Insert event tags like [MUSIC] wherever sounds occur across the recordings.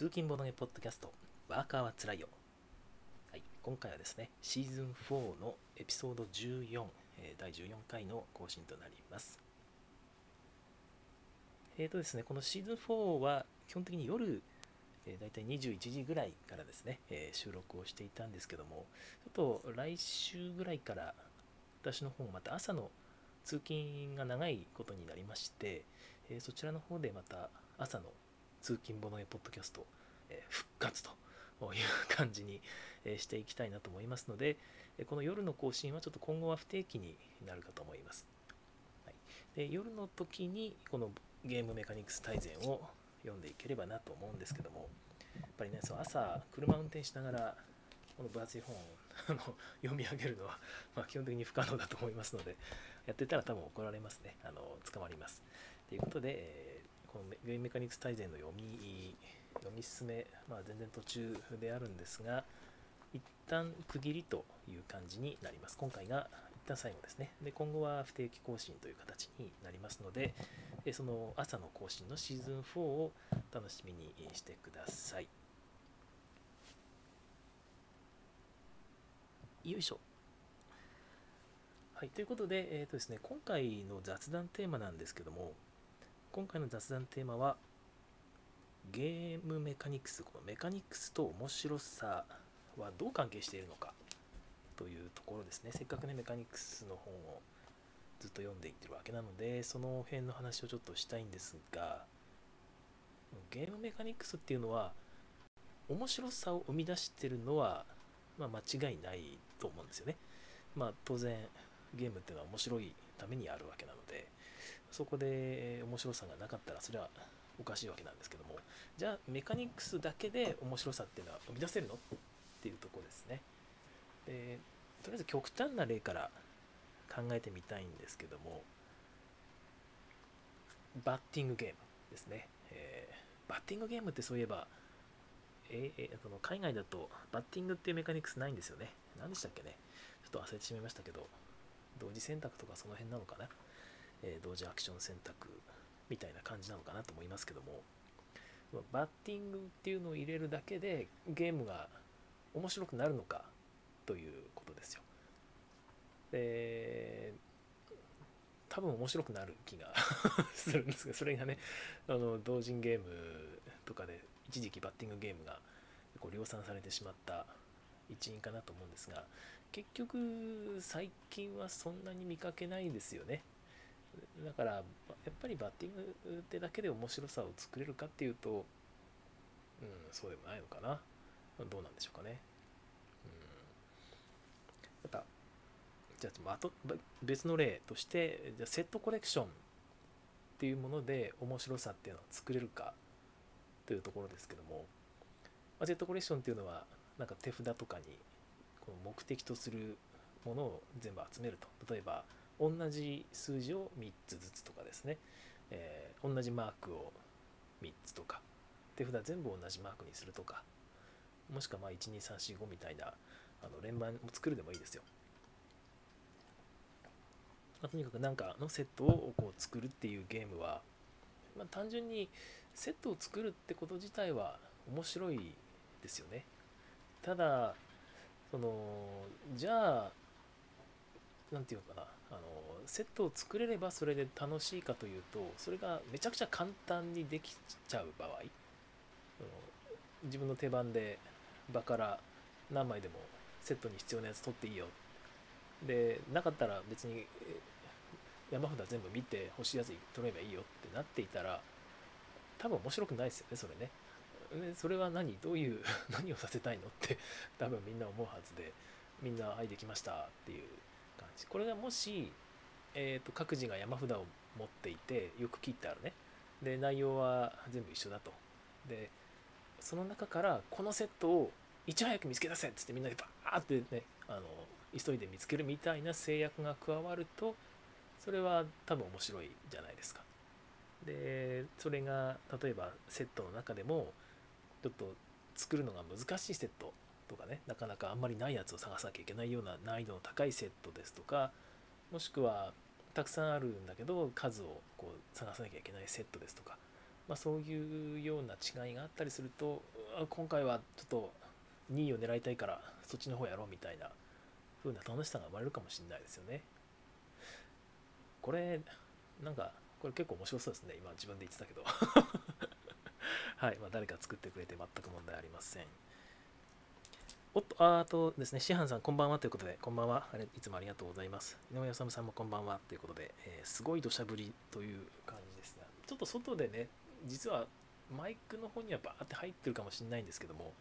通勤ボドゲポッドキャストワーカーはつらいよ、はい、今回はですねシーズン4のエピソード14、えー第14回の更新となります。えーとですねこのシーズン4は基本的に夜えー、大体21時ぐらいからですね、えー収録をしていたんですけども、ちょっと来週ぐらいから私の方もまた朝の通勤が長いことになりまして、えーそちらの方でまた朝の通勤ボノエポッドキャスト、復活という感じにしていきたいなと思いますので、この夜の更新はちょっと今後は不定期になるかと思います。はい、で夜の時にこのゲームメカニクス大全を読んでいければなと思うんですけどもやっぱりねそう朝車運転しながらこの分厚い本を読み上げるのは、[LAUGHS] ま、基本的に不可能だと思いますのでやってたら多分怒られますね。あの捕まります。ということで、このゲームメカニクス大全の読み読み進め、まあ、全然途中であるんですが一旦区切りという感じになります今回が一旦最後ですねで今後は不定期更新という形になりますのでその朝の更新のシーズン4を楽しみにしてください。よいしょ。はい、ということで、えーとですね、今回の雑談テーマなんですけども、今回の雑談テーマは、ゲームメカニクス、このメカニクスと面白さはどう関係しているのかというところですね。せっかくね、メカニクスの本をずっと読んでいってるわけなのでその辺の話をちょっとしたいんですがゲームメカニクスっていうのは面白さを生み出してるのは、まあ、間違いないと思うんですよね。まあ当然ゲームっていうのは面白いためにあるわけなのでそこで面白さがなかったらそれはおかしいわけなんですけども。じゃあメカニクスだけで面白さっていうのは生み出せるの？っていうところですね。でとりあえず極端な例から考えてみたいんですけども。バッティングゲームですね、えーバッティングゲームってそういえば、ええーその海外だとバッティングっていうメカニクスないんですよね。何でしたっけね？ちょっと忘れてしまいましたけど。同時選択とかその辺なのかな、えー同時アクション選択。みたいな感じなのかなと思いますけども。バッティングっていうのを入れるだけでゲームが面白くなるのかということですよ。で多分面白くなる気が [LAUGHS] するんですがそれがねあの同人ゲームとかで一時期バッティングゲームがこう量産されてしまった一因かなと思うんですが結局最近はそんなに見かけないですよね。だからやっぱりバッティングってだけで面白さを作れるかっていうとうんそうでもないのかな。どうなんでしょうかね。うん。またじゃああと別の例としてじゃセットコレクションっていうもので面白さっていうのは作れるかというところですけども、まあ、セットコレクションっていうのはなんか手札とかにこの目的とするものを全部集めると。例えば同じ数字を3つずつとかですね、えー同じマークを3つとか。手札全部同じマークにするとか。もしくはま12345みたいなあの連番を作るでもいいですよ。まあ、とにかく何かのセットをこう作るっていうゲームは、まあ、単純にセットを作るってこと自体は面白いですよね。ただそのじゃあ何て言うのかな。あのセットを作れればそれで楽しいかというとそれがめちゃくちゃ簡単にできちゃう場合自分の手番で場から何枚でもセットに必要なやつ取っていいよ。でなかったら別に山札全部見て欲しいやつ取ればいいよってなっていたら多分面白くないですよねそれね。でそれは何？どういう [LAUGHS] 何をさせたいの？って多分みんな思うはずでみんなはいできましたっていう感じ。これがもし、えー、と各自が山札を持っていてよく切ってあるね。で内容は全部一緒だと。でその中からこのセットをいち早く見つけ出せっつってみんなでバーってねあの急いで見つけるみたいな制約が加わるとそれは多分面白いじゃないですか。でそれが例えばセットの中でもちょっと作るのが難しいセットとかねなかなかあんまりないやつを探さなきゃいけないような難易度の高いセットですとかもしくはたくさんあるんだけど数をこう探さなきゃいけないセットですとかまあ、そういうような違いがあったりすると今回はちょっと2位を狙いたいからそっちの方やろうみたいな風な楽しさが生まれるかもしれないですよね。これなんかこれ結構面白そうですね。今自分で言ってたけど。[LAUGHS] はい、まあ、誰か作ってくれて全く問題ありません。おっと、あとですね、師範さん、こんばんはということで、こんばんは。あれ、いつもありがとうございます。井上治さんもこんばんはということで、えー、すごい土砂降りという感じですが、ちょっと外でね、実はマイクの方にはバーって入ってるかもしれないんですけども、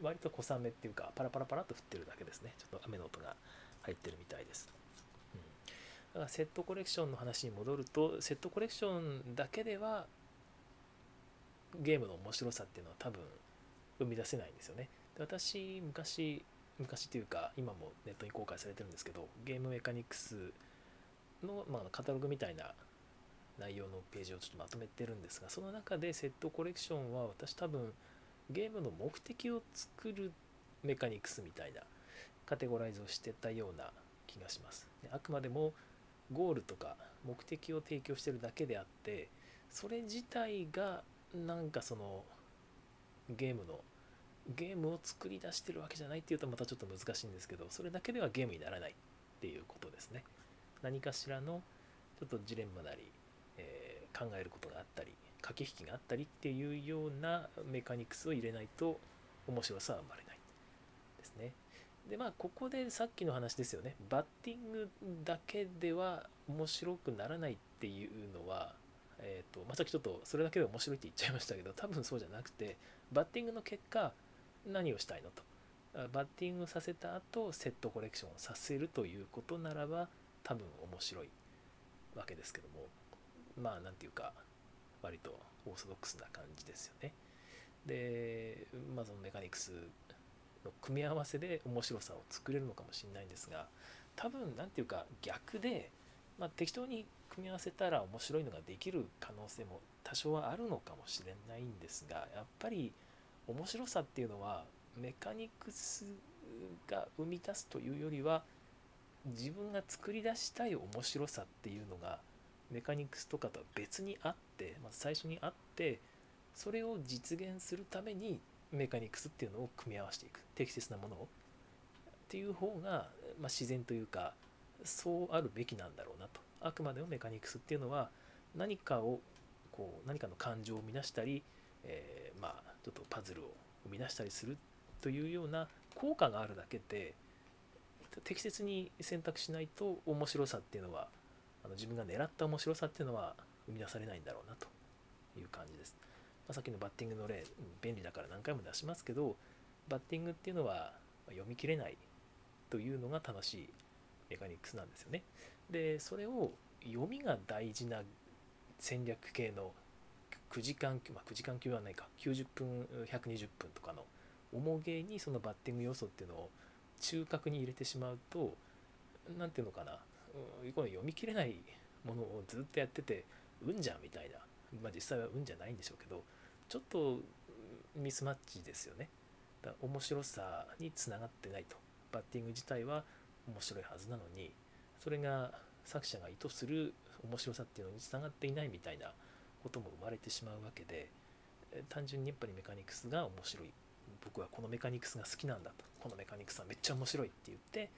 割と小雨っていうか、パラパラパラっと降ってるだけですね。ちょっと雨の音が入ってるみたいです。だからセットコレクションの話に戻ると、セットコレクションだけでは、ゲームの面白さっていうのは多分生み出せないんですよね。私昔昔っていうか今もネットに公開されてるんですけどゲームメカニクスの、まあ、カタログみたいな内容のページをちょっとまとめてるんですがその中でセットコレクションは私多分ゲームの目的を作るメカニクスみたいなカテゴライズをしてたような気がします。であくまでもゴールとか目的を提供してるだけであってそれ自体がなんかそのゲームのゲームを作り出してるわけじゃないっていうとまたちょっと難しいんですけどそれだけではゲームにならないっていうことですね。何かしらのちょっとジレンマなり、えー、考えることがあったり駆け引きがあったりっていうようなメカニクスを入れないと面白さは生まれないですね。でまあここでさっきの話ですよね。バッティングだけでは面白くならないっていうのはえーとまあ、さっきちょっとそれだけで面白いって言っちゃいましたけど多分そうじゃなくてバッティングの結果何をしたいのと。バッティングさせた後セットコレクションをさせるということならば多分面白いわけですけども。まあ何て言うか割とオーソドックスな感じですよね。でまあそのメカニクスの組み合わせで面白さを作れるのかもしれないんですが多分何て言うか逆で、まあ、適当に組み合わせたら面白いのができる可能性も多少はあるのかもしれないんですがやっぱり面白さっていうのはメカニクスが生み出すというよりは自分が作り出したい面白さっていうのがメカニクスとかとは別にあって、まず最初にあってそれを実現するためにメカニクスっていうのを組み合わせていく。適切なものを。っていう方が、まあ、自然というかそうあるべきなんだろうなと。あくまでもメカニクスっていうのは何かをこう何かの感情を生み出したり、えー、まあちょっとパズルを生み出したりするというような効果があるだけで適切に選択しないと面白さっていうのはあの自分が狙った面白さっていうのは生み出されないんだろうなという感じです、まあ、さっきのバッティングの例便利だから何回も出しますけどバッティングっていうのは読み切れないというのが楽しいメカニクスなんですよね。でそれを読みが大事な戦略系の9時間級、まあ、9時間級はないか。90分120分とかの重げにそのバッティング要素っていうのを中核に入れてしまうと何ていうのかな。この読み切れないものをずっとやってて運じゃんみたいな。まあ実際は運じゃないんでしょうけどちょっとミスマッチですよね。だ面白さにつながってないと。バッティング自体は面白いはずなのにそれが作者が意図する面白さっていうのにつながっていないみたいなことも生まれてしまうわけで単純にやっぱりメカニクスが面白い。僕はこのメカニクスが好きなんだと。このメカニクスはめっちゃ面白いって言って、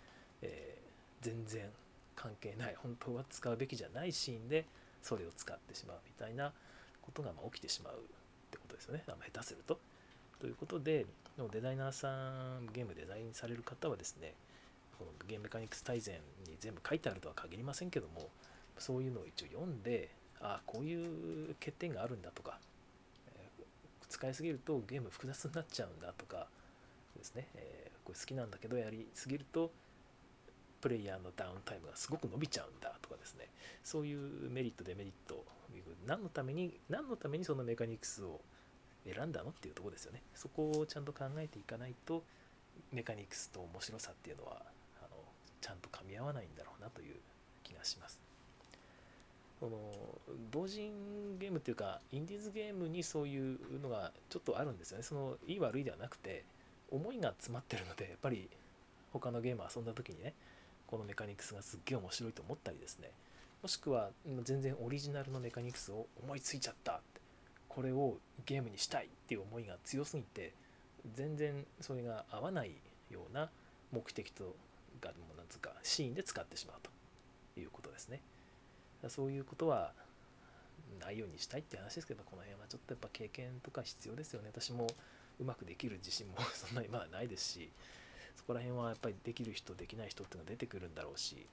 えー、全然関係ない。本当は使うべきじゃないシーンでそれを使ってしまうみたいなことがま起きてしまうってことですよね。あ下手すると。ということでデザイナーさんゲームデザインされる方はですねこのゲームメカニクス大全に全部書いてあるとは限りませんけどもそういうのを一応読んであこういう欠点があるんだとか、え、使いすぎるとゲーム複雑になっちゃうんだとかですね、え、これ好きなんだけどやりすぎるとプレイヤーのダウンタイムがすごく伸びちゃうんだとかですね。そういうメリットデメリット何のために何のためにそのメカニクスを選んだのっていうとこですよね。そこをちゃんと考えていかないとメカニクスと面白さっていうのはあのちゃんと噛み合わないんだろうなという気がします。この同人ゲームっていうかインディーズゲームにそういうのがちょっとあるんですよね。そのいい悪いではなくて思いが詰まってるのでやっぱり他のゲーム遊んだ時にねこのメカニクスがすっげえ面白いと思ったりですね。もしくは全然オリジナルのメカニクスを思いついちゃったってこれをゲームにしたいっていう思いが強すぎて全然それが合わないような目的とがもうなんつうかシーンで使ってしまうということですね。そういうことはないようにしたいって話ですけどこの辺はちょっとやっぱ経験とか必要ですよね私もうまくできる自信もそんなにまだないですしそこら辺はやっぱりできる人できない人っていうのが出てくるんだろうし、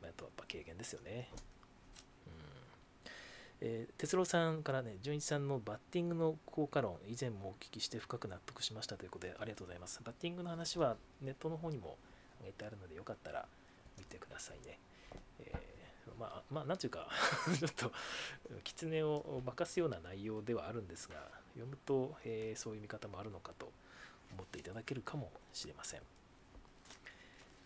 まあ、あとはやっぱ経験ですよねえー、哲郎さんからね、純一さんのバッティングの効果論、以前もお聞きして深く納得しましたということで、ありがとうございます。バッティングの話はネットの方にも上げてあるので、よかったら見てくださいね。え、まあ、まあ、なんていうか [LAUGHS] ちょっと、狐を化かすような内容ではあるんですが、読むと、えー、そういう見方もあるのかと思っていただけるかもしれません。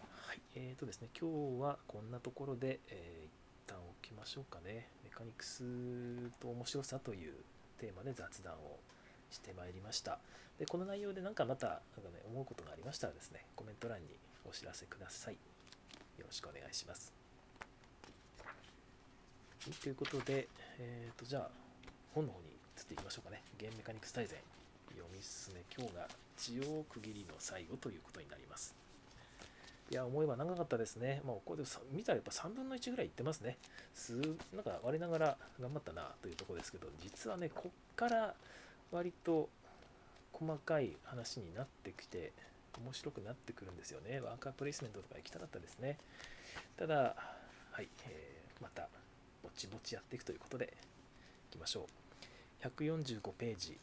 はい、えーとですね、今日はこんなところで、えー、一旦置きましょうかね。メカニクスと面白さというテーマで雑談をしてまいりました。で、この内容で何かまたなんか、ね、思うことがありましたらですね、コメント欄にお知らせください。よろしくお願いします。ということで、えーと、じゃあ、本の方に移っていきましょうかね。ゲームメカニクス大全読み進め、今日が地を区切りの最後ということになります。いや、思えば長かったですね。まあ、ここで見たらやっぱ3分の1ぐらいいってますね。すなんか割れながら頑張ったなというところですけど、実はね、こっから割と細かい話になってきて、面白くなってくるんですよね。ワーカープレイスメントとか行きたかったですね。ただ、はい、えー、また、ちぼちやっていくということで、いきましょう。145ページ。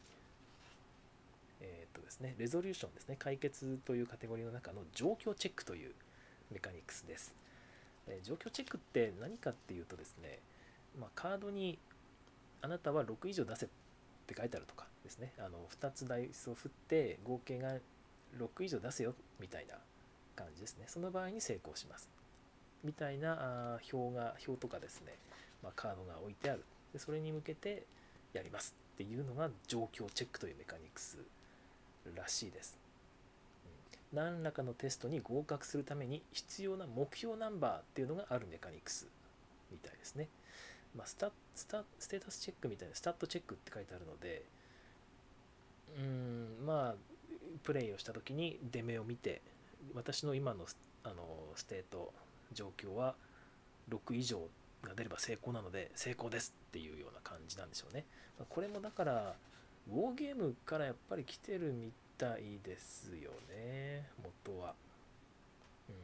えーとですね、レゾリューションですね、解決というカテゴリーの中の状況チェックというメカニクスです。えー、状況チェックって何かっていうとですね、まあ、カードにあなたは6以上出せって書いてあるとかですね、あの2つダイスを振って合計が6以上出せよみたいな感じですね。その場合に成功します。みたいな表が、表とかですね、まあ、カードが置いてある。でそれに向けてやりますっていうのが状況チェックというメカニクスらしいです。うん何らかのテストに合格するために必要な目標ナンバーっていうのがあるメカニクスみたいですね。まあ、スタスタステータスチェックみたいな stat check って書いてあるので、うん、まあ、プレイをした時に出目を見て、私の今のあのステート状況は6以上が出れば成功なので成功ですっていうような感じなんでしょうね。これもだからウォーゲームからやっぱり来てるみたいですよね元は、うん、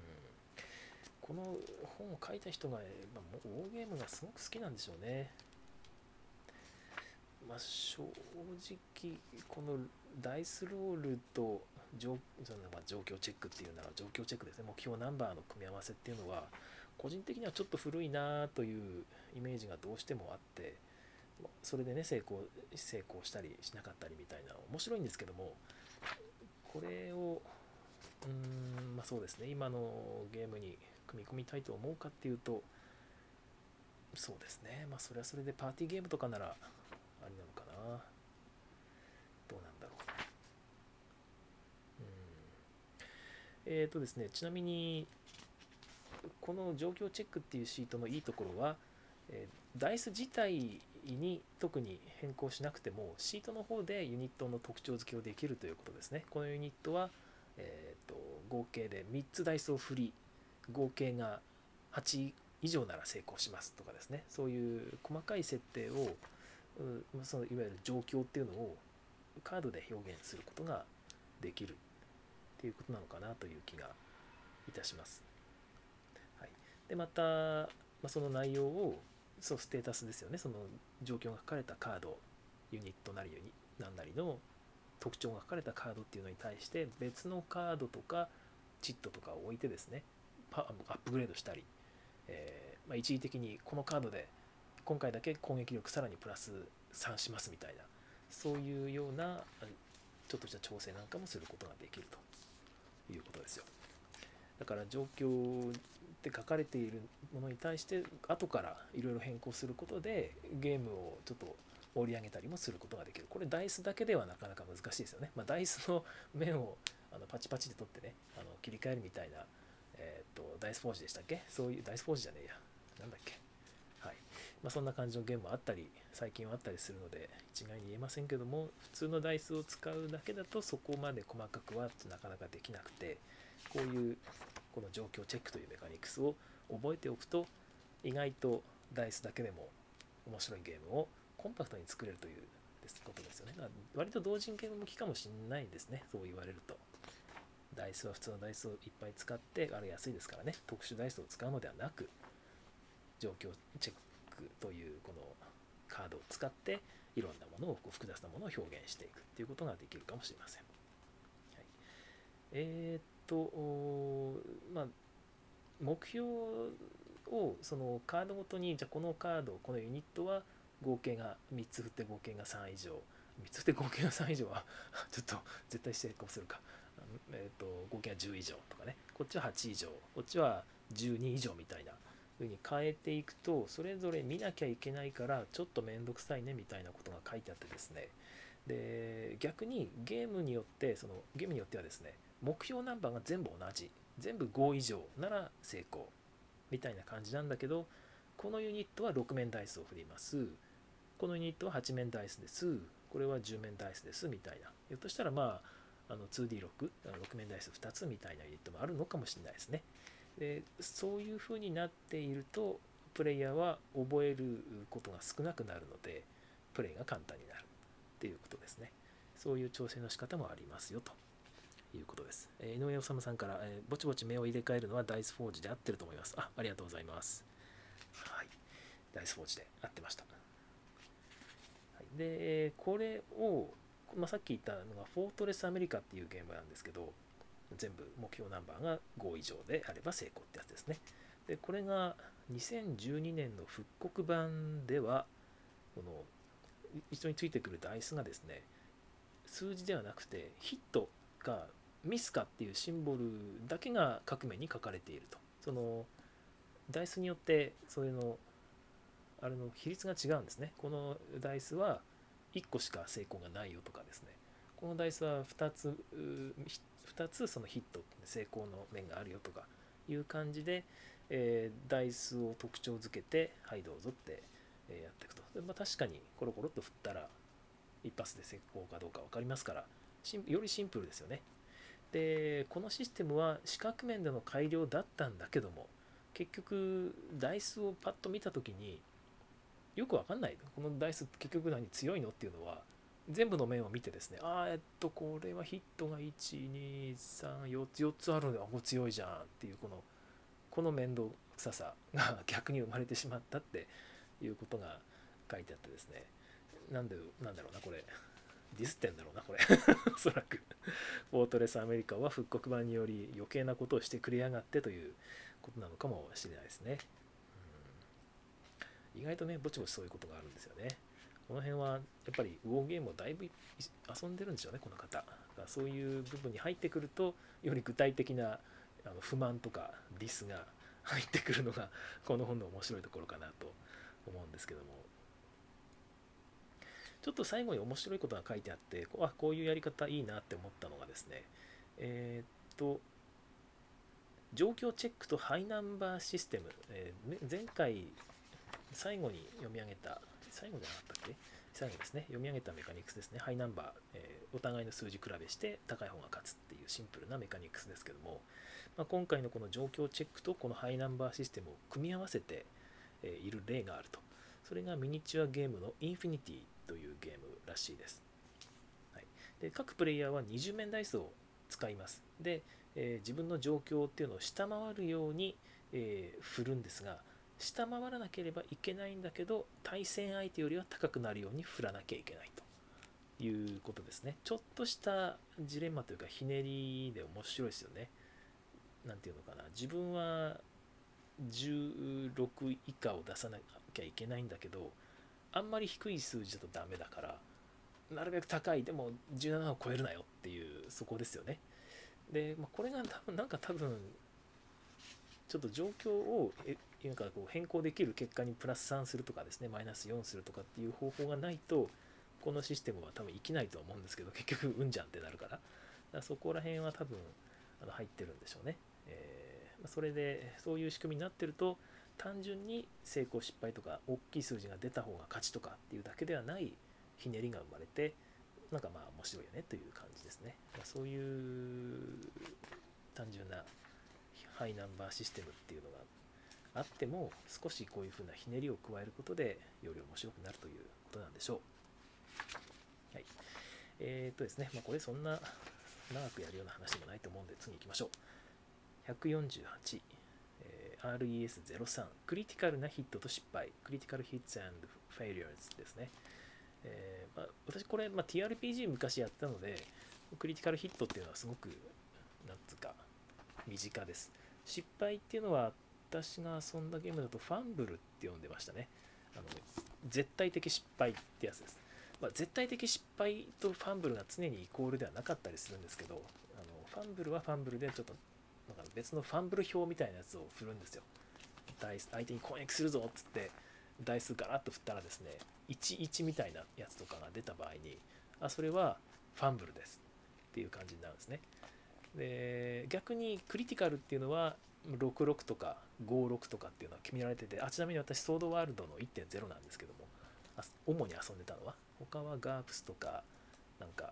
この本を書いた人が、まあ、ウォーゲームがすごく好きなんでしょうね。まあ正直このダイスロールと状そのまあ状況チェックっていうなら状況チェックですね。目標ナンバーの組み合わせっていうのは個人的にはちょっと古いなというイメージがどうしてもあってそれでね成功成功したりしなかったりみたいな面白いんですけどもこれをうーんまあそうですね今のゲームに組み込みたいと思うかっていうとそうですねまあそれはそれでパーティーゲームとかならありなのかな。どうなんだろう。うん。えっ、ー、とですねちなみにこの状況チェックっていうシートのいいところは、えー、ダイス自体に特に変更しなくてもシートの方でユニットの特徴付けをできるということですね。このユニットは、えーと、合計で3つダイスを振り合計が8以上なら成功しますとかですねそういう細かい設定をそのいわゆる状況っていうのをカードで表現することができるっていうことなのかなという気がいたします。でまた、まあ、その内容をそうステータスですよね。その状況が書かれたカード。ユニットなりユニ何なりの特徴が書かれたカードっていうのに対して別のカードとかチットとかを置いてですねアップグレードしたり、えー、まあ、一時的にこのカードで今回だけ攻撃力さらにプラス3しますみたいなそういうようなちょっとした調整なんかもすることができるということですよ。だから状況って書かれているものに対して後からいろいろ変更することでゲームをちょっと盛り上げたりもすることができる。これダイスだけではなかなか難しいですよね、まあ、ダイスの面をあのパチパチで取ってねあの切り替えるみたいな、えーと、とダイスフォージでしたっけ？そういうダイスフォージじゃねえや。なんだっけ？はい、まあ、そんな感じのゲームもあったり最近はあったりするので一概に言えませんけども普通のダイスを使うだけだとそこまで細かくはなかなかできなくてこういうこの状況チェックというメカニクスを覚えておくと意外とダイスだけでも面白いゲームをコンパクトに作れるということですよね。割と同人ゲーム向きかもしれないですねそう言われると。ダイスは普通のダイスをいっぱい使ってあれ安いですからね特殊ダイスを使うのではなく状況チェックというこのカードを使っていろんなものをこう複雑なものを表現していくっていうことができるかもしれません。はい、えー、っとまあ目標をそのカードごとにじゃあこのカードこのユニットは合計が3つ振って合計が3以上。3つ振って合計が3以上は [LAUGHS] ちょっと絶対成功するか、えーと、合計が10以上とかね。こっちは8以上。こっちは12以上みたいな。風に変えていくとそれぞれ見なきゃいけないからちょっと面倒くさいねみたいなことが書いてあってですね。で逆にゲームによってそのゲームによってはですね目標ナンバーが全部同じ。全部5以上なら成功。みたいな感じなんだけどこのユニットは6面ダイスを振ります。このユニットは8面ダイスです。これは10面ダイスです。みたいな。ひょっとしたらまああの 2D6 6面ダイス2つみたいなユニットもあるのかもしれないですね。でそういう風になっているとプレイヤーは覚えることが少なくなるのでプレイが簡単になるっていうことですね。そういう調整の仕方もありますよと。いうことです。えー、井上治さんから、えー、ぼちぼち目を入れ替えるのはダイスフォージで合ってると思います。あ、ありがとうございます。はい。ダイスフォージで合ってました。はい、で、これを、まあ、さっき言ったのが、フォートレスアメリカっていうゲームなんですけど、全部目標ナンバーが5以上であれば成功ってやつですね。で、これが2012年の復刻版では、この一緒についてくるダイスがですね、数字ではなくてヒットかミスかっていうシンボルだけが各面に書かれていると。そのダイスによってそれのあれの比率が違うんですね。このダイスは1個しか成功がないよとかですね。このダイスは2つ2つそのヒット成功の面があるよとかいう感じで、えー、ダイスを特徴づけてはいどうぞって、やっていくとで、まあ、確かにコロコロと振ったら一発で成功かどうか分かりますからよりシンプルですよねでこのシステムは四角面での改良だったんだけども結局ダイスをパッと見た時によくわかんないこのダイス結局何強いのっていうのは全部の面を見てですね、ああ、えっと、これはヒットが1、2、3、4つ、4つあるの。で、あ、これ強いじゃんっていう、この、この面倒くささが [LAUGHS] 逆に生まれてしまったっていうことが書いてあってですね、なんで、なんだろうな、これ、ディスってんだろうな、これ。[LAUGHS] おそらく。フォートレスアメリカは復刻版により余計なことをしてくれやがってということなのかもしれないですね。うん、意外とね、ぼちぼちそういうことがあるんですよね。この辺はやっぱりウォーゲームをだいぶ遊んでるんでしょうねこの方だからそういう部分に入ってくるとより具体的なあの不満とかディスが入ってくるのがこの本の面白いところかなと思うんですけどもちょっと最後に面白いことが書いてあってあこういうやり方いいなって思ったのがですねえー、っと状況チェックとハイナンバーシステム、えー、前回最後に読み上げた最後じゃなかったっけ？最後ですね、読み上げたメカニクスですね、ハイナンバー、えー、お互いの数字比べして高い方が勝つっていうシンプルなメカニクスですけども、まあ、今回のこの状況チェックとこのハイナンバーシステムを組み合わせて、いる例があると。それがミニチュアゲームのインフィニティというゲームらしいです。はい、で各プレイヤーは20面ダイスを使います。で、えー、自分の状況っていうのを下回るように、え振るんですが、下回らなければいけないんだけど対戦相手よりは高くなるように振らなきゃいけないと。いうことですね。ちょっとしたジレンマというかひねりで面白いですよね。何ていうのかな。自分は16以下を出さなきゃいけないんだけどあんまり低い数字だとダメだからなるべく高いでも17を超えるなよっていうそこですよね。で、まあ、これが多分なんか多分ちょっと状況をえなんかこう変更できる結果にプラス3するとかですねマイナス4するとかっていう方法がないとこのシステムは多分生きないと思うんですけど結局うんじゃんってなるから。からそこら辺は多分あの入ってるんでしょうね、えー、それでそういう仕組みになってると単純に成功失敗とか大きい数字が出た方が勝ちとかっていうだけではないひねりが生まれてなんかまあ面白いよねという感じですね、まあ、そういう単純なハイナンバーシステムっていうのがあっても少しこういうふうなひねりを加えることでより面白くなるということなんでしょう。はい。えー、っとですね、まあ、これそんな長くやるような話でもないと思うんで次行きましょう。148 RES03 クリティカルなヒットと失敗クリティカルヒッツフェイリアーズですね、えーまあ、私これ、まあ、TRPG 昔やったのでクリティカルヒットっていうのはすごくなんつうか身近です。失敗っていうのは私が遊んだゲームだとファンブルって呼んでましたね。あの絶対的失敗ってやつです、まあ、絶対的失敗とファンブルが常にイコールではなかったりするんですけどあのファンブルはファンブルでちょっと別のファンブル表みたいなやつを振るんですよ。ダイス相手に攻撃するぞっつってダイスガラッと振ったらですね11みたいなやつとかが出た場合にあそれはファンブルですっていう感じになるんですね。で逆にクリティカルっていうのは66とか56とかっていうのは決められててあちなみに私ソードワールドの1.0なんですけども主に遊んでたのは他はガープスとかなんか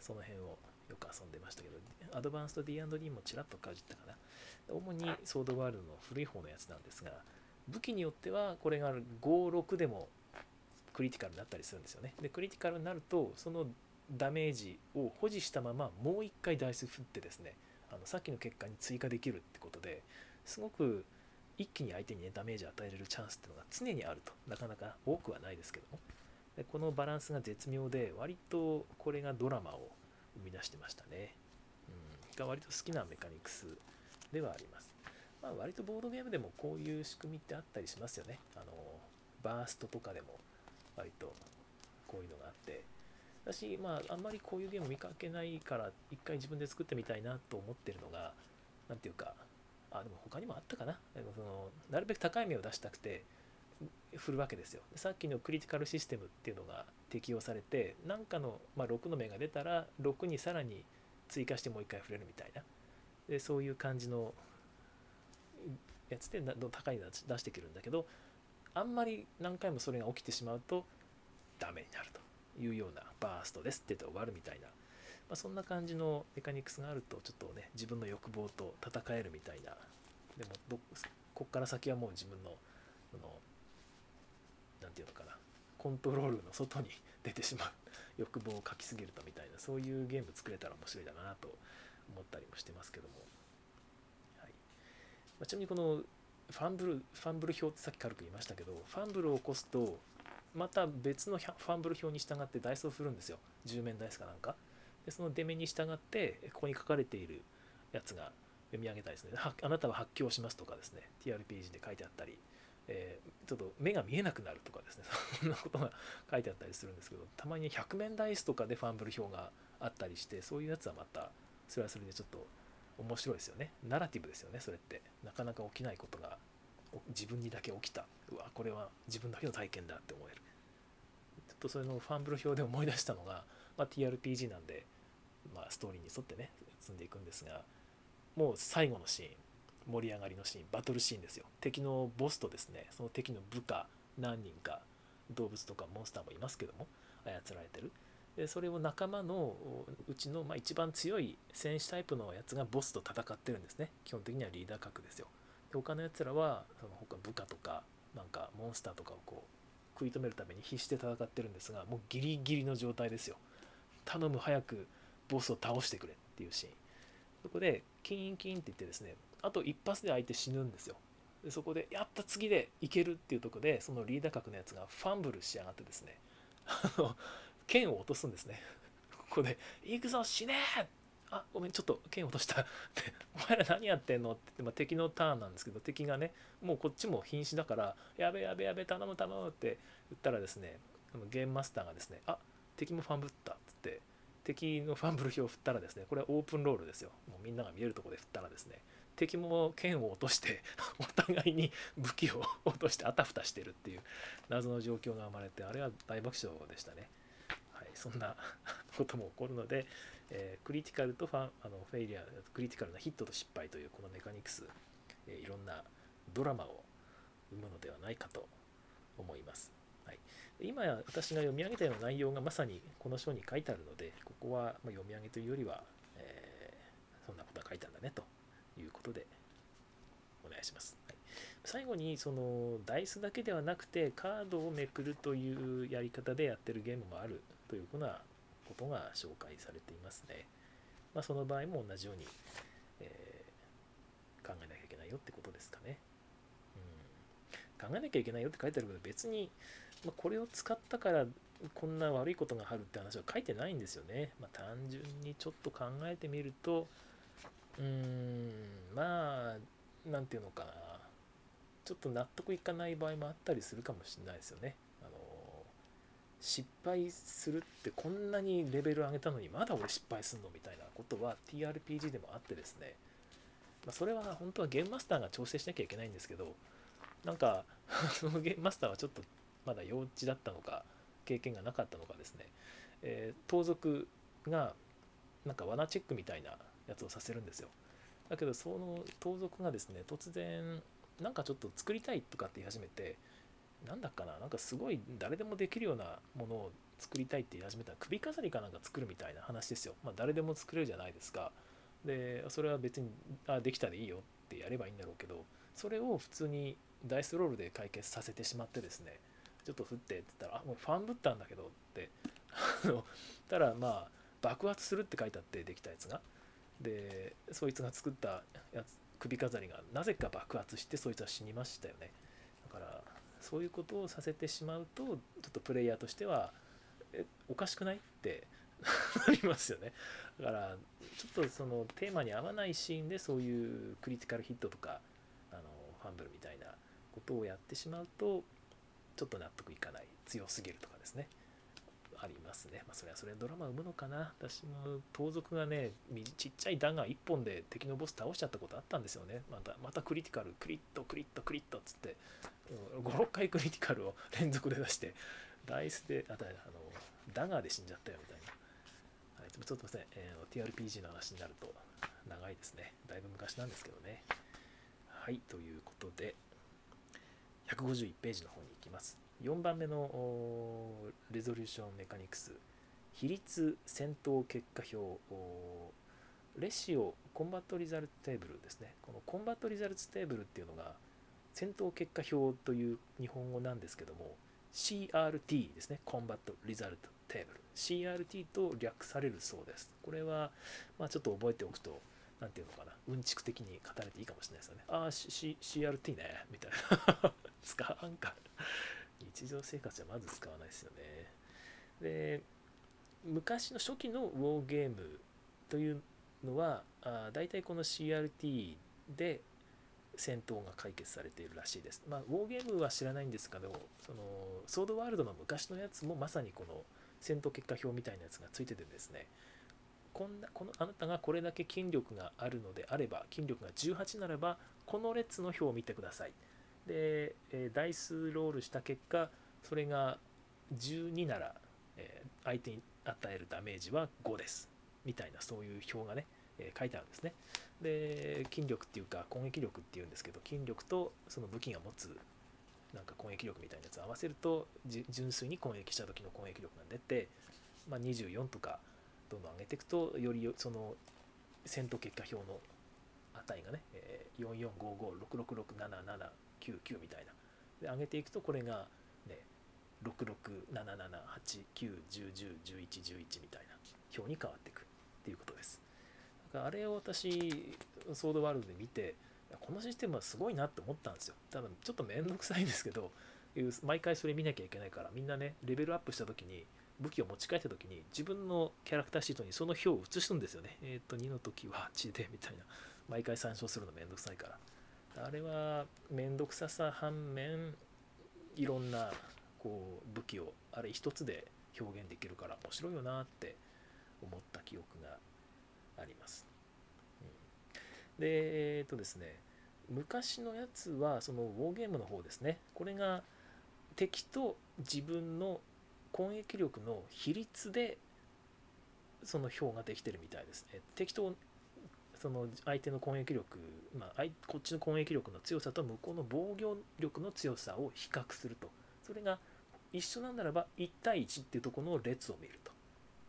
その辺をよく遊んでましたけど、アドバンスト D&D もちらっとかじったかな。主にソードワールドの古い方のやつなんですが、武器によってはこれが5、6でもクリティカルになったりするんですよね。で、クリティカルになると、そのダメージを保持したままもう一回ダイス振ってですね、あのさっきの結果に追加できるってことですごく一気に相手に、ね、ダメージを与えれるチャンスっていうのが常にあるとなかなか多くはないですけどもでこのバランスが絶妙で割とこれがドラマを生み出してましたね。うん、が割と好きなメカニクスではあります。まあ、割とボードゲームでもこういう仕組みってあったりしますよね。あのバーストとかでも割とこういうのがあって。私、まあ、あんまりこういうゲーム見かけないから、一回自分で作ってみたいなと思ってるのが、何ていうか、あ、でも他にもあったかな。そのなるべく高い目を出したくて、振るわけですよ。さっきのクリティカルシステムっていうのが適用されて何かの、まあ、6の目が出たら6にさらに追加してもう一回触れるみたいな。でそういう感じのやつで高いの出してくるんだけどあんまり何回もそれが起きてしまうとダメになるというようなバーストですって言って終わるみたいな、まあ、そんな感じのメカニクスがあるとちょっとね自分の欲望と戦えるみたいな。でもどこっから先はもう自分のの何て言うのかな。コントロールの外に出てしまう。[LAUGHS] 欲望をかきすぎるとみたいな。そういうゲーム作れたら面白いだなと思ったりもしてますけども、はい。まあ、ちなみにこのファンブルファンブル表ってさっき軽く言いましたけどファンブルを起こすとまた別のファンブル表に従ってダイスを振るんですよ。10面ダイスかなんか。でその出目に従ってここに書かれているやつが読み上げたりですねあなたは発狂しますとかですね。TRPG で書いてあったり。えー、ちょっと目が見えなくなるとかですね。[LAUGHS] そんなことが書いてあったりするんですけどたまに100面ダイスとかでファンブル表があったりしてそういうやつはまたそれはそれでちょっと面白いですよね。ナラティブですよねそれって。なかなか起きないことが自分にだけ起きた。うわこれは自分だけの体験だって思える。ちょっとそれのファンブル表で思い出したのが、まあ、TRPG なんで、まあ、ストーリーに沿ってね積んでいくんですがもう最後のシーン。盛り上がりのシーンバトルシーンですよ。敵のボスとですねその敵の部下何人か動物とかモンスターもいますけども操られてる。でそれを仲間のうちの、まあ、一番強い戦士タイプのやつがボスと戦ってるんですね。基本的にはリーダー格ですよ。で他のやつらはその他部下とかなんかモンスターとかをこう食い止めるために必死で戦ってるんですがもうギリギリの状態ですよ。頼む早くボスを倒してくれっていうシーン。そこでキーンキーンって言ってですねあと一発で相手死ぬんですよ。でそこでやった次でいけるっていうとこでそのリーダー格のやつがファンブルしやがってですね。あの剣を落とすんですね。ここで「行くぞ死ねあごめんちょっと剣落とした」「お前ら何やってんの?」って言って、まあ、敵のターンなんですけど敵がねもうこっちも瀕死だから「やべやべやべ頼む頼む」って言ったらですねゲームマスターがですね「あ敵もファンブった」っつって敵のファンブル表を振ったらですねこれはオープンロールですよ。もうみんなが見えるとこで振ったらですね敵も剣を落として [LAUGHS] お互いに武器を落としてあたふたしてるっていう謎の状況が生まれてあれは大爆笑でしたね。はい、そんなことも起こるので、えー、クリティカルとファンあのフェイリアクリティカルなヒットと失敗というこのメカニクス、えー、いろんなドラマを生むのではないかと思います。はい、今や私が読み上げたような内容がまさにこの書に書いてあるのでここはま読み上げというよりは、えー、そんなことが書いてあるんだねということでお願いします。はい、最後にそのダイスだけではなくてカードをめくるというやり方でやってるゲームもあるというふうなことが紹介されていますね。まあ、その場合も同じように、えー、考えなきゃいけないよってことですかね。うん、考えなきゃいけないよって書いてあるけど別に、まあ、これを使ったからこんな悪いことがあるって話は書いてないんですよね。まあ、単純にちょっと考えてみるとうんまあ何て言うのかな。ちょっと納得いかない場合もあったりするかもしれないですよね。あの失敗するってこんなにレベル上げたのにまだ俺失敗すんのみたいなことは TRPG でもあってですね、まあ、それは本当はゲームマスターが調整しなきゃいけないんですけどなんか [LAUGHS] そのゲームマスターはちょっとまだ幼稚だったのか経験がなかったのかですね、えー、盗賊がなんか罠チェックみたいなやつをさせるんですよだけどその盗賊がですね突然なんかちょっと作りたいとかって言い始めてなんだかななんかすごい誰でもできるようなものを作りたいって言い始めたら首飾りかなんか作るみたいな話ですよ。まあ、誰でも作れるじゃないですか。でそれは別にあできたでいいよってやればいいんだろうけどそれを普通にダイスロールで解決させてしまってですねちょっと振ってって言ったら「あもうファンぶったんだけど」ってたらまあ爆発するって書いてあってできたやつがでそいつが作ったやつ首飾りがなぜか爆発してそいつは死にましたよね。だからそういうことをさせてしまうとちょっとプレイヤーとしてはえおかしくないってなりますよね。だからちょっとそのテーマに合わないシーンでそういうクリティカルヒットとかあのファンブルみたいなことをやってしまうとちょっと納得いかない。強すぎるとかですね。ありますね。まあ、それはそれドラマ生むのかな。私も盗賊がね、ちっちゃい弾が1本で敵のボス倒しちゃったことあったんですよね。またまたクリティカル、クリット、クリット、クリットっつって、5、6回クリティカルを連続で出して、ダイスで、あ、あの、ダガーで死んじゃったよみたいな。はい、ちょっとすいません、えー、TRPG の話になると長いですね。だいぶ昔なんですけどね。はい、ということで、151ページの方に行きます。4番目の resolution mechanics。比率戦闘結果表。 ratio combat result table ですね。この combat result table っていうのが戦闘結果表という日本語なんですけども CRT ですね。 combat result table。CRT と略されるそうです。これは、まあ、ちょっと覚えておくと何ていうのかな。うんちく的に語れていいかもしれないですよね。ああ、C、CRT ね。みたいな。[LAUGHS] 使わんか。日常生活じゃまず使わないですよね。で昔の初期のウォーゲームというのはあ大体この CRT で戦闘が解決されているらしいです。まあ、ウォーゲームは知らないんですけど、そのソードワールドの昔のやつもまさにこの戦闘結果表みたいなやつがついててですね、こんなこのあなたがこれだけ筋力があるのであれば、筋力が18ならば、この列の表を見てください。で、えー、ダイスロールした結果それが12なら、えー、相手に与えるダメージは5です。みたいなそういう表がね、えー、書いてあるんですね。で筋力っていうか攻撃力っていうんですけど筋力とその武器が持つなんか攻撃力みたいなやつを合わせると純粋に攻撃した時の攻撃力が出て、まあ、24とかどんどん上げていくとよりその戦闘結果表の値がね、えー、4455666777 99みたいな。で上げていくとこれがね6677891010111みたいな表に変わっていくっていうことです。だからあれを私ソードワールドで見てこのシステムはすごいなって思ったんですよ。多分ちょっと面倒くさいんですけど毎回それ見なきゃいけないからみんなねレベルアップした時に武器を持ち帰った時に自分のキャラクターシートにその表を写すんですよね。えっ、ー、と2の時は血でみたいな。毎回参照するのめんどくさいから。あれは面倒くささ反面いろんなこう武器をあれ一つで表現できるから面白いよなって思った記憶があります。うん、でえっ、とですね昔のやつはそのウォーゲームの方ですね。これが敵と自分の攻撃力の比率でその表ができてるみたいですね。敵とその相手の攻撃力、まあ、こっちの攻撃力の強さと向こうの防御力の強さを比較すると。それが一緒なんならば1対1っていうところの列を見ると、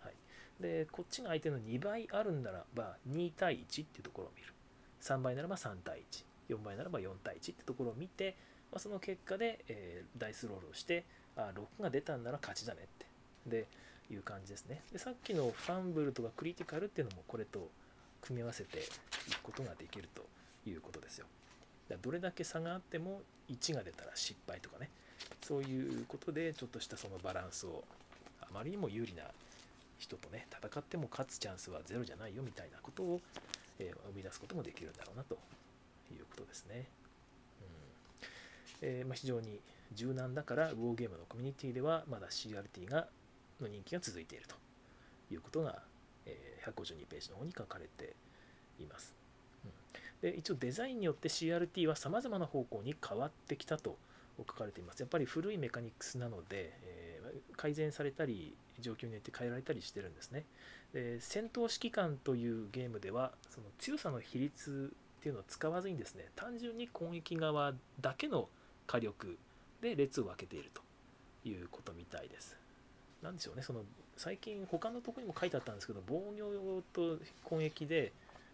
はい、でこっちが相手の2倍あるんならば2対1っていうところを見る。3倍ならば3対14倍ならば4対1っていうところを見て、まあ、その結果で、えー、ダイスロールをしてあ6が出たんなら勝ちだねって。でいう感じですね。でさっきのファンブルとかクリティカルっていうのもこれと組み合わせていくことができるということですよ。だどれだけ差があっても1が出たら失敗とかね。そういうことでちょっとしたそのバランスをあまりにも有利な人とね戦っても勝つチャンスはゼロじゃないよみたいなことを、えー、生み出すこともできるんだろうなということですね。うん。えー、まあ、非常に柔軟だからウォーゲームのコミュニティではまだ CRT がの人気が続いているということが、えー、152ページの方に書かれています。で一応デザインによって CRT はさまざまな方向に変わってきたと書かれています。やっぱり古いメカニクスなので、えー、改善されたり状況によって変えられたりしてるんですね。で戦闘指揮官というゲームではその強さの比率っていうのを使わずにですね単純に攻撃側だけの火力で列を分けているということみたいです。なんでしょうねその最近他のとこにも書いてあったんですけど防御と攻撃で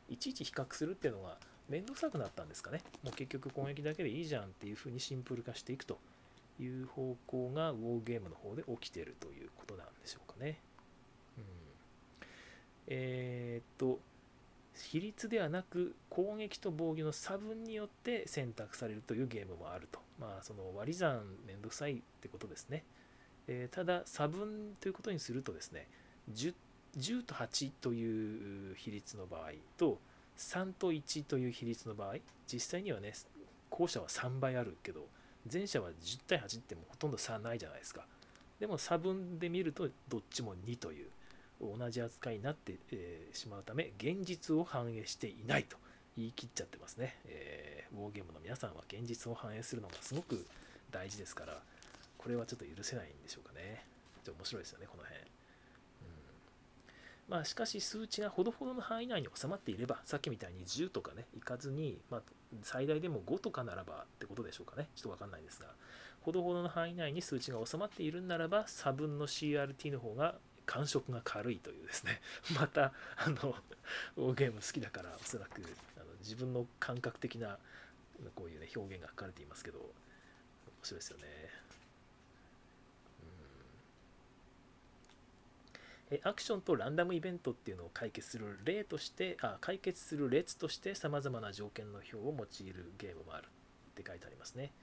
いちいち比較するっていうのが面倒くさくなったんですかねもう結局攻撃だけでいいじゃんっていうふうにシンプル化していくという方向がウォーゲームの方で起きてるということなんでしょうかね。うん、えー、っと比率ではなく攻撃と防御の差分によって選択されるというゲームもあると。まあその割り算めんどくさいってことですね。えー、ただ差分ということにするとですね 10, 10と8という比率の場合と3と1という比率の場合実際にはね後者は3倍あるけど前者は10対8ってもうほとんど差ないじゃないですか。でも差分で見るとどっちも2という同じ扱いになって、えー、しまうため現実を反映していないと言い切っちゃってますね、えー、ウォーゲームの皆さんは現実を反映するのがすごく大事ですからこれはちょっと許せないんでしょうかね。ちょっと面白いですよねこの辺。まあ、しかし数値がほどほどの範囲内に収まっていれば、さっきみたいに10とかね、いかずに、まあ、最大でも5とかならばってことでしょうかね。ちょっとわかんないですが、ほどほどの範囲内に数値が収まっているならば、差分の CRT の方が感触が軽いというですね、[LAUGHS] また、あの、ゲーム好きだから、おそらくあの自分の感覚的なこういうね、表現が書かれていますけど、面白いですよね。アクションとランダムイベントっていうのを解決する例としてあ解決する列としてさまざまな条件の表を用いるゲームもある。って書いてありますね。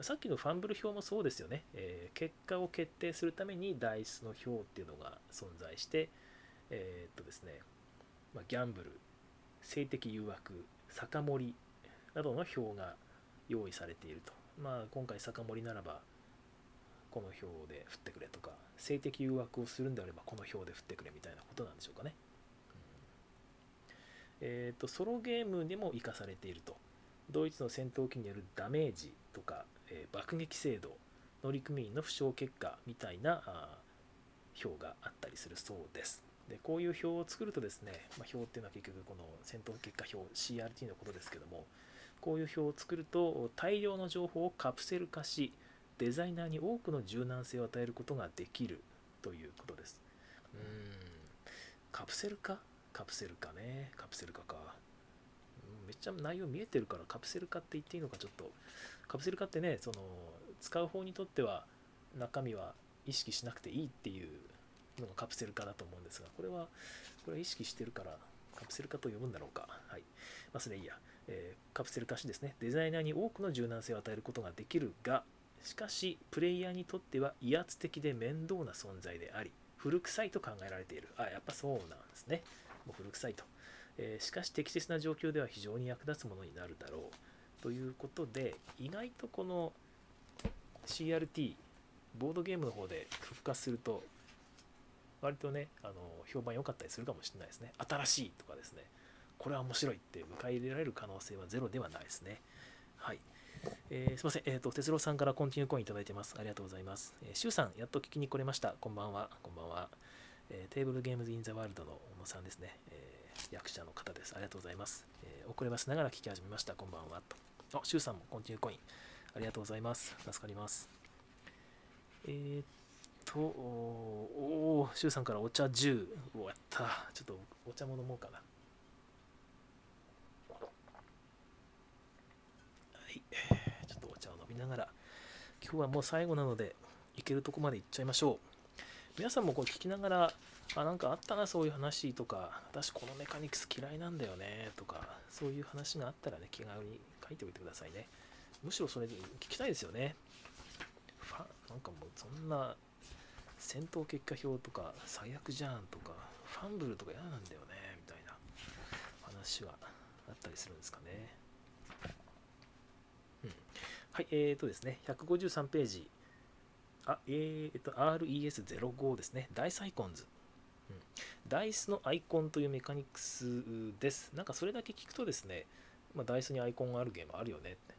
さっきのファンブル表もそうですよね、えー、結果を決定するためにダイスの表っていうのが存在してえー、っとですね、まあ、ギャンブル性的誘惑酒盛りなどの表が用意されていると。まあ今回酒盛りならばこの表で振ってくれとか性的誘惑をするんであればこの表で振ってくれみたいなことなんでしょうかね。えっ、ー、とソロゲームでも生かされていると。ドイツの戦闘機によるダメージとか、えー、爆撃精度乗組員の負傷結果みたいな表があったりするそうです。でこういう表を作るとですね、まあ、表っていうのは結局この戦闘結果表 CRT のことですけどもこういう表を作ると大量の情報をカプセル化しデザイナーに多くの柔軟性を与えることができるということです。うん、カプセル化カプセル化ね、カプセル化か。めっちゃ内容見えてるからカプセル化って言っていいのかちょっと、カプセル化ってね、その使う方にとっては中身は意識しなくていいっていうのがカプセル化だと思うんですが、これは、これは意識してるからカプセル化と呼ぶんだろうか。はい。まあ、それいいや。えー、カプセル化しですね、デザイナーに多くの柔軟性を与えることができるが、しかしプレイヤーにとっては威圧的で面倒な存在であり古臭いと考えられている。あやっぱそうなんですね。もう古臭いと、えー、しかし適切な状況では非常に役立つものになるだろう。ということで意外とこの CRT ボードゲームの方で復活すると割とねあの評判良かったりするかもしれないですね。新しいとかですね。これは面白いって迎え入れられる可能性はゼロではないですね。はい。えー、すみません、えっ、ー、と、哲郎さんからコンティニューコインいただいてます。ありがとうございます。えー、シュウさん、やっと聞きに来れました。こんばんは。こんばんは。えー、テーブルゲームズインザワールドの小野さんですね。えー、役者の方です。ありがとうございます。えー、遅ればせながら聞き始めました。こんばんは。と。あ、シュウさんもコンティニューコイン。ありがとうございます。助かります。えー、っと、おお、シュウさんからお茶10。おやった。ちょっとお茶も飲もうかな。はい。ちょっとお茶を飲みながら、今日はもう最後なので、行けるとこまで行っちゃいましょう。皆さんもこう聞きながら、あ、なんかあったな、そういう話とか、私このメカニクス嫌いなんだよね、とか、そういう話があったらね、気軽に書いておいてくださいね。むしろそれで聞きたいですよね。ファなんかもうそんな戦闘結果表とか最悪じゃんとか、ファンブルとか嫌なんだよね、みたいな話はあったりするんですかね。はい、えーとですね、153ページ。あ、えーと、RES05 ですね。ダイスアイコンズ。うん、ダイスのアイコンというメカニクスです。なんかそれだけ聞くとですね、まあ、ダイスにアイコンがあるゲームあるよねって。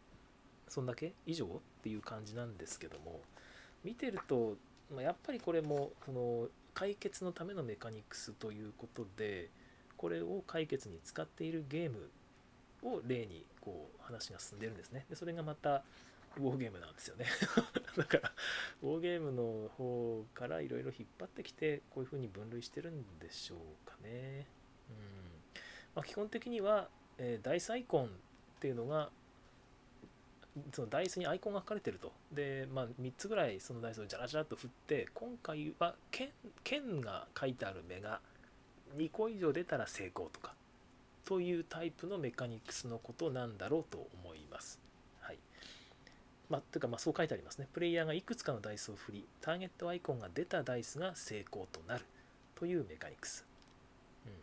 そんだけ？以上？っていう感じなんですけども、見てると、まあ、やっぱりこれもその解決のためのメカニクスということで、これを解決に使っているゲームを例にこう話が進んでるんですね。でそれがまたウォーゲームなんですよね [LAUGHS] だからウォーゲームの方からいろいろ引っ張ってきてこういうふうに分類してるんでしょうかね。うんまあ、基本的には、えー、ダイスアイコンっていうのがそのダイスにアイコンが書かれてると。で、まあ、3つぐらいそのダイスをジャラジャラと振って、今回は剣剣が書いてある目が2個以上出たら成功とか、そういうタイプのメカニクスのことなんだろうと思います。まあ、というかまあそう書いてありますね。プレイヤーがいくつかのダイスを振り、ターゲットアイコンが出たダイスが成功となるというメカニクス。うん、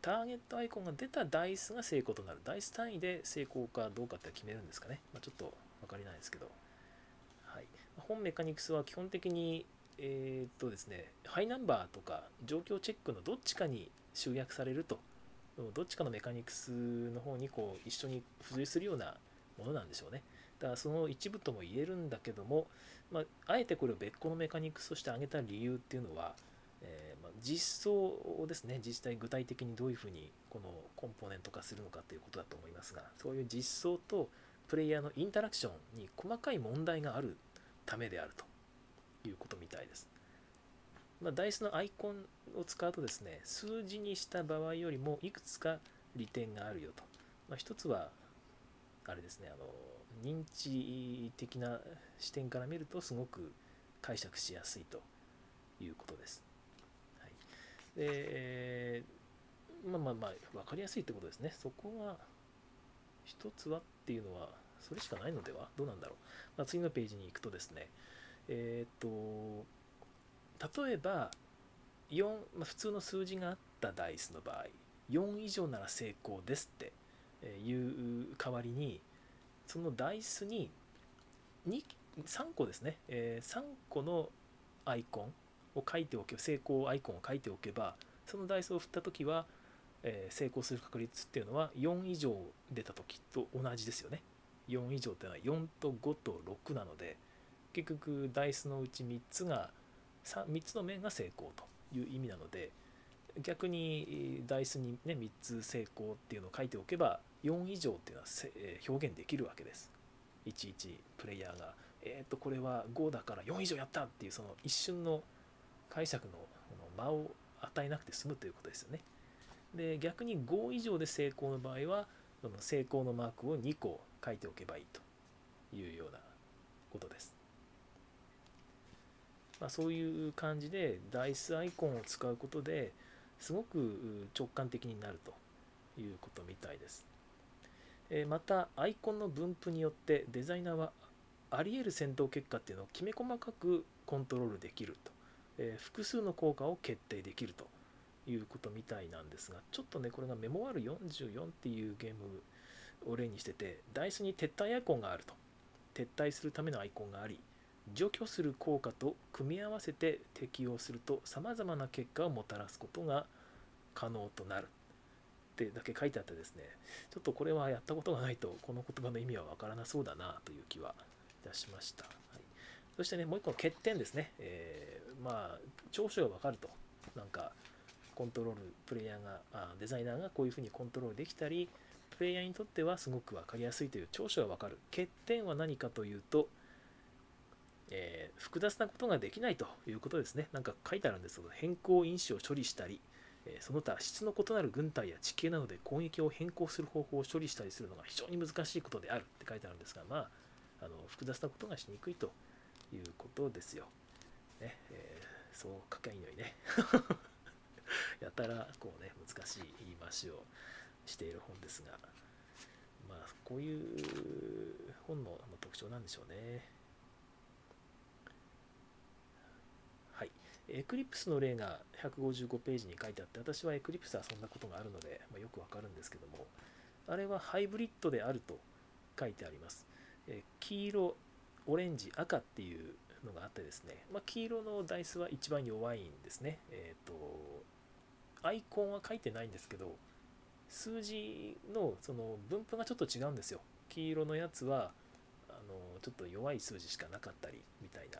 ターゲットアイコンが出たダイスが成功となる。ダイス単位で成功かどうかって決めるんですかね。まあ、ちょっと分かりないですけど。はい、本メカニクスは基本的に、えー、っとですね、ハイナンバーとか状況チェックのどっちかに集約されると、どっちかのメカニクスの方にこう一緒に付随するようなものなんでしょうね。だからその一部とも言えるんだけども、まあ、あえてこれを別個のメカニクスとして挙げた理由っていうのは、えー、まあ、実装をですね実際具体的にどういうふうにこのコンポーネント化するのかということだと思いますがそういう実装とプレイヤーのインタラクションに細かい問題があるためであるということみたいです。まあ、ダイスのアイコンを使うとですね数字にした場合よりもいくつか利点があるよと。まあ、一つはあれですねあの認知的な視点から見るとすごく解釈しやすいということです。はい、で、まあまあまあ分かりやすいってことですね。そこが一つはっていうのはそれしかないのでは？どうなんだろう？まあ、次のページに行くとですね、えっ、と、例えば4、まあ、普通の数字があったダイスの場合、4以上なら成功ですっていう代わりに、そのダイスに3個ですね、えー、3個のアイコンを書いておけば成功アイコンを書いておけばそのダイスを振った時は、えー、成功する確率っていうのは4以上出た時と同じですよね。4以上っていうのは4と5と6なので結局ダイスのうち3つが 3, 3つの面が成功という意味なので逆にダイスにね3つ成功っていうのを書いておけば4以上っていうのは表現できるわけです。いちいちプレイヤーがえっ、とこれは5だから4以上やったっていうその一瞬の解釈の間を与えなくて済むということですよね。で逆に5以上で成功の場合はその成功のマークを2個書いておけばいいというようなことです、まあ、そういう感じでダイスアイコンを使うことですごく直感的になるということみたいです。えまたアイコンの分布によってデザイナーはあり得る戦闘結果っていうのをきめ細かくコントロールできると、え複数の効果を決定できると。いうことみたいなんですがちょっとねこれがメモワール44っていうゲームを例にしててダイスに撤退アイコンがあると。撤退するためのアイコンがあり除去する効果と組み合わせて適用するとさまざまな結果をもたらすことが可能となる。ってだけ書いてあってですねちょっとこれはやったことがないとこの言葉の意味はわからなそうだなという気はいたしました、はい、そしてねもう一個の欠点ですね、えー、まあ長所がわかると。なんかコントロールプレイヤーがあデザイナーがこういうふうにコントロールできたりプレイヤーにとってはすごく分かりやすいという長所は分かる。欠点は何かというと、えー、複雑なことができないということですね。なんか書いてあるんですけど変更因子を処理したりその他質の異なる軍隊や地形などで攻撃を変更する方法を処理したりするのが非常に難しいことであるって書いてあるんですがまああの複雑なことがしにくいということですよ。ねえー、そう書きゃいいのにね [LAUGHS] やたらこうね難しい言い回しをしている本ですがまあこういう本の特徴なんでしょうね。はい。エクリプスの例が155ページに書いてあって私はエクリプスはそんなことがあるので、まあ、よくわかるんですけどもあれはハイブリッドであると書いてあります。え黄色、オレンジ、赤っていうのがあってですね、まあ、黄色のダイスは一番弱いんですね。えっ、ー、と、アイコンは書いてないんですけど、数字のその分布がちょっと違うんですよ。黄色のやつは、あのちょっと弱い数字しかなかったりみたいな。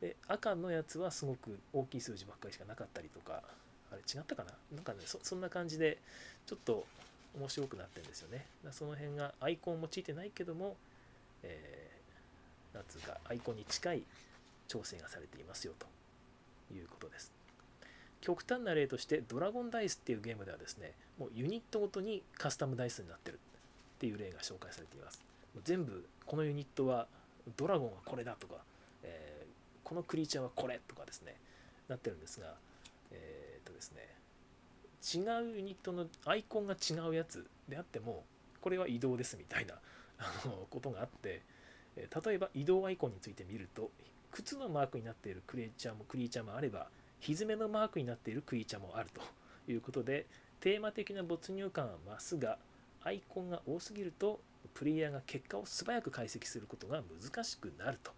で、赤のやつはすごく大きい数字ばっかりしかなかったりとか、あれ違ったかな？なんかねそ、んな感じで、ちょっと面白くなってるんですよね。その辺がアイコンもついてないけども、えー、なんつうかアイコンに近い調整がされていますよということです。極端な例としてドラゴンダイスっていうゲームではですねもうユニットごとにカスタムダイスになってるっていう例が紹介されています全部このユニットはドラゴンはこれだとか、えー、このクリーチャーはこれとかですねなってるんですがえー、っとですね違うユニットのアイコンが違うやつであってもこれは移動ですみたいなあのことがあって例えば移動アイコンについて見ると靴のマークになっているクリーチャーもクリーチャーもあればひめのマークになっているクリーチャーもあるということでテーマ的な没入感は増すがアイコンが多すぎるとプレイヤーが結果を素早く解析することが難しくなると。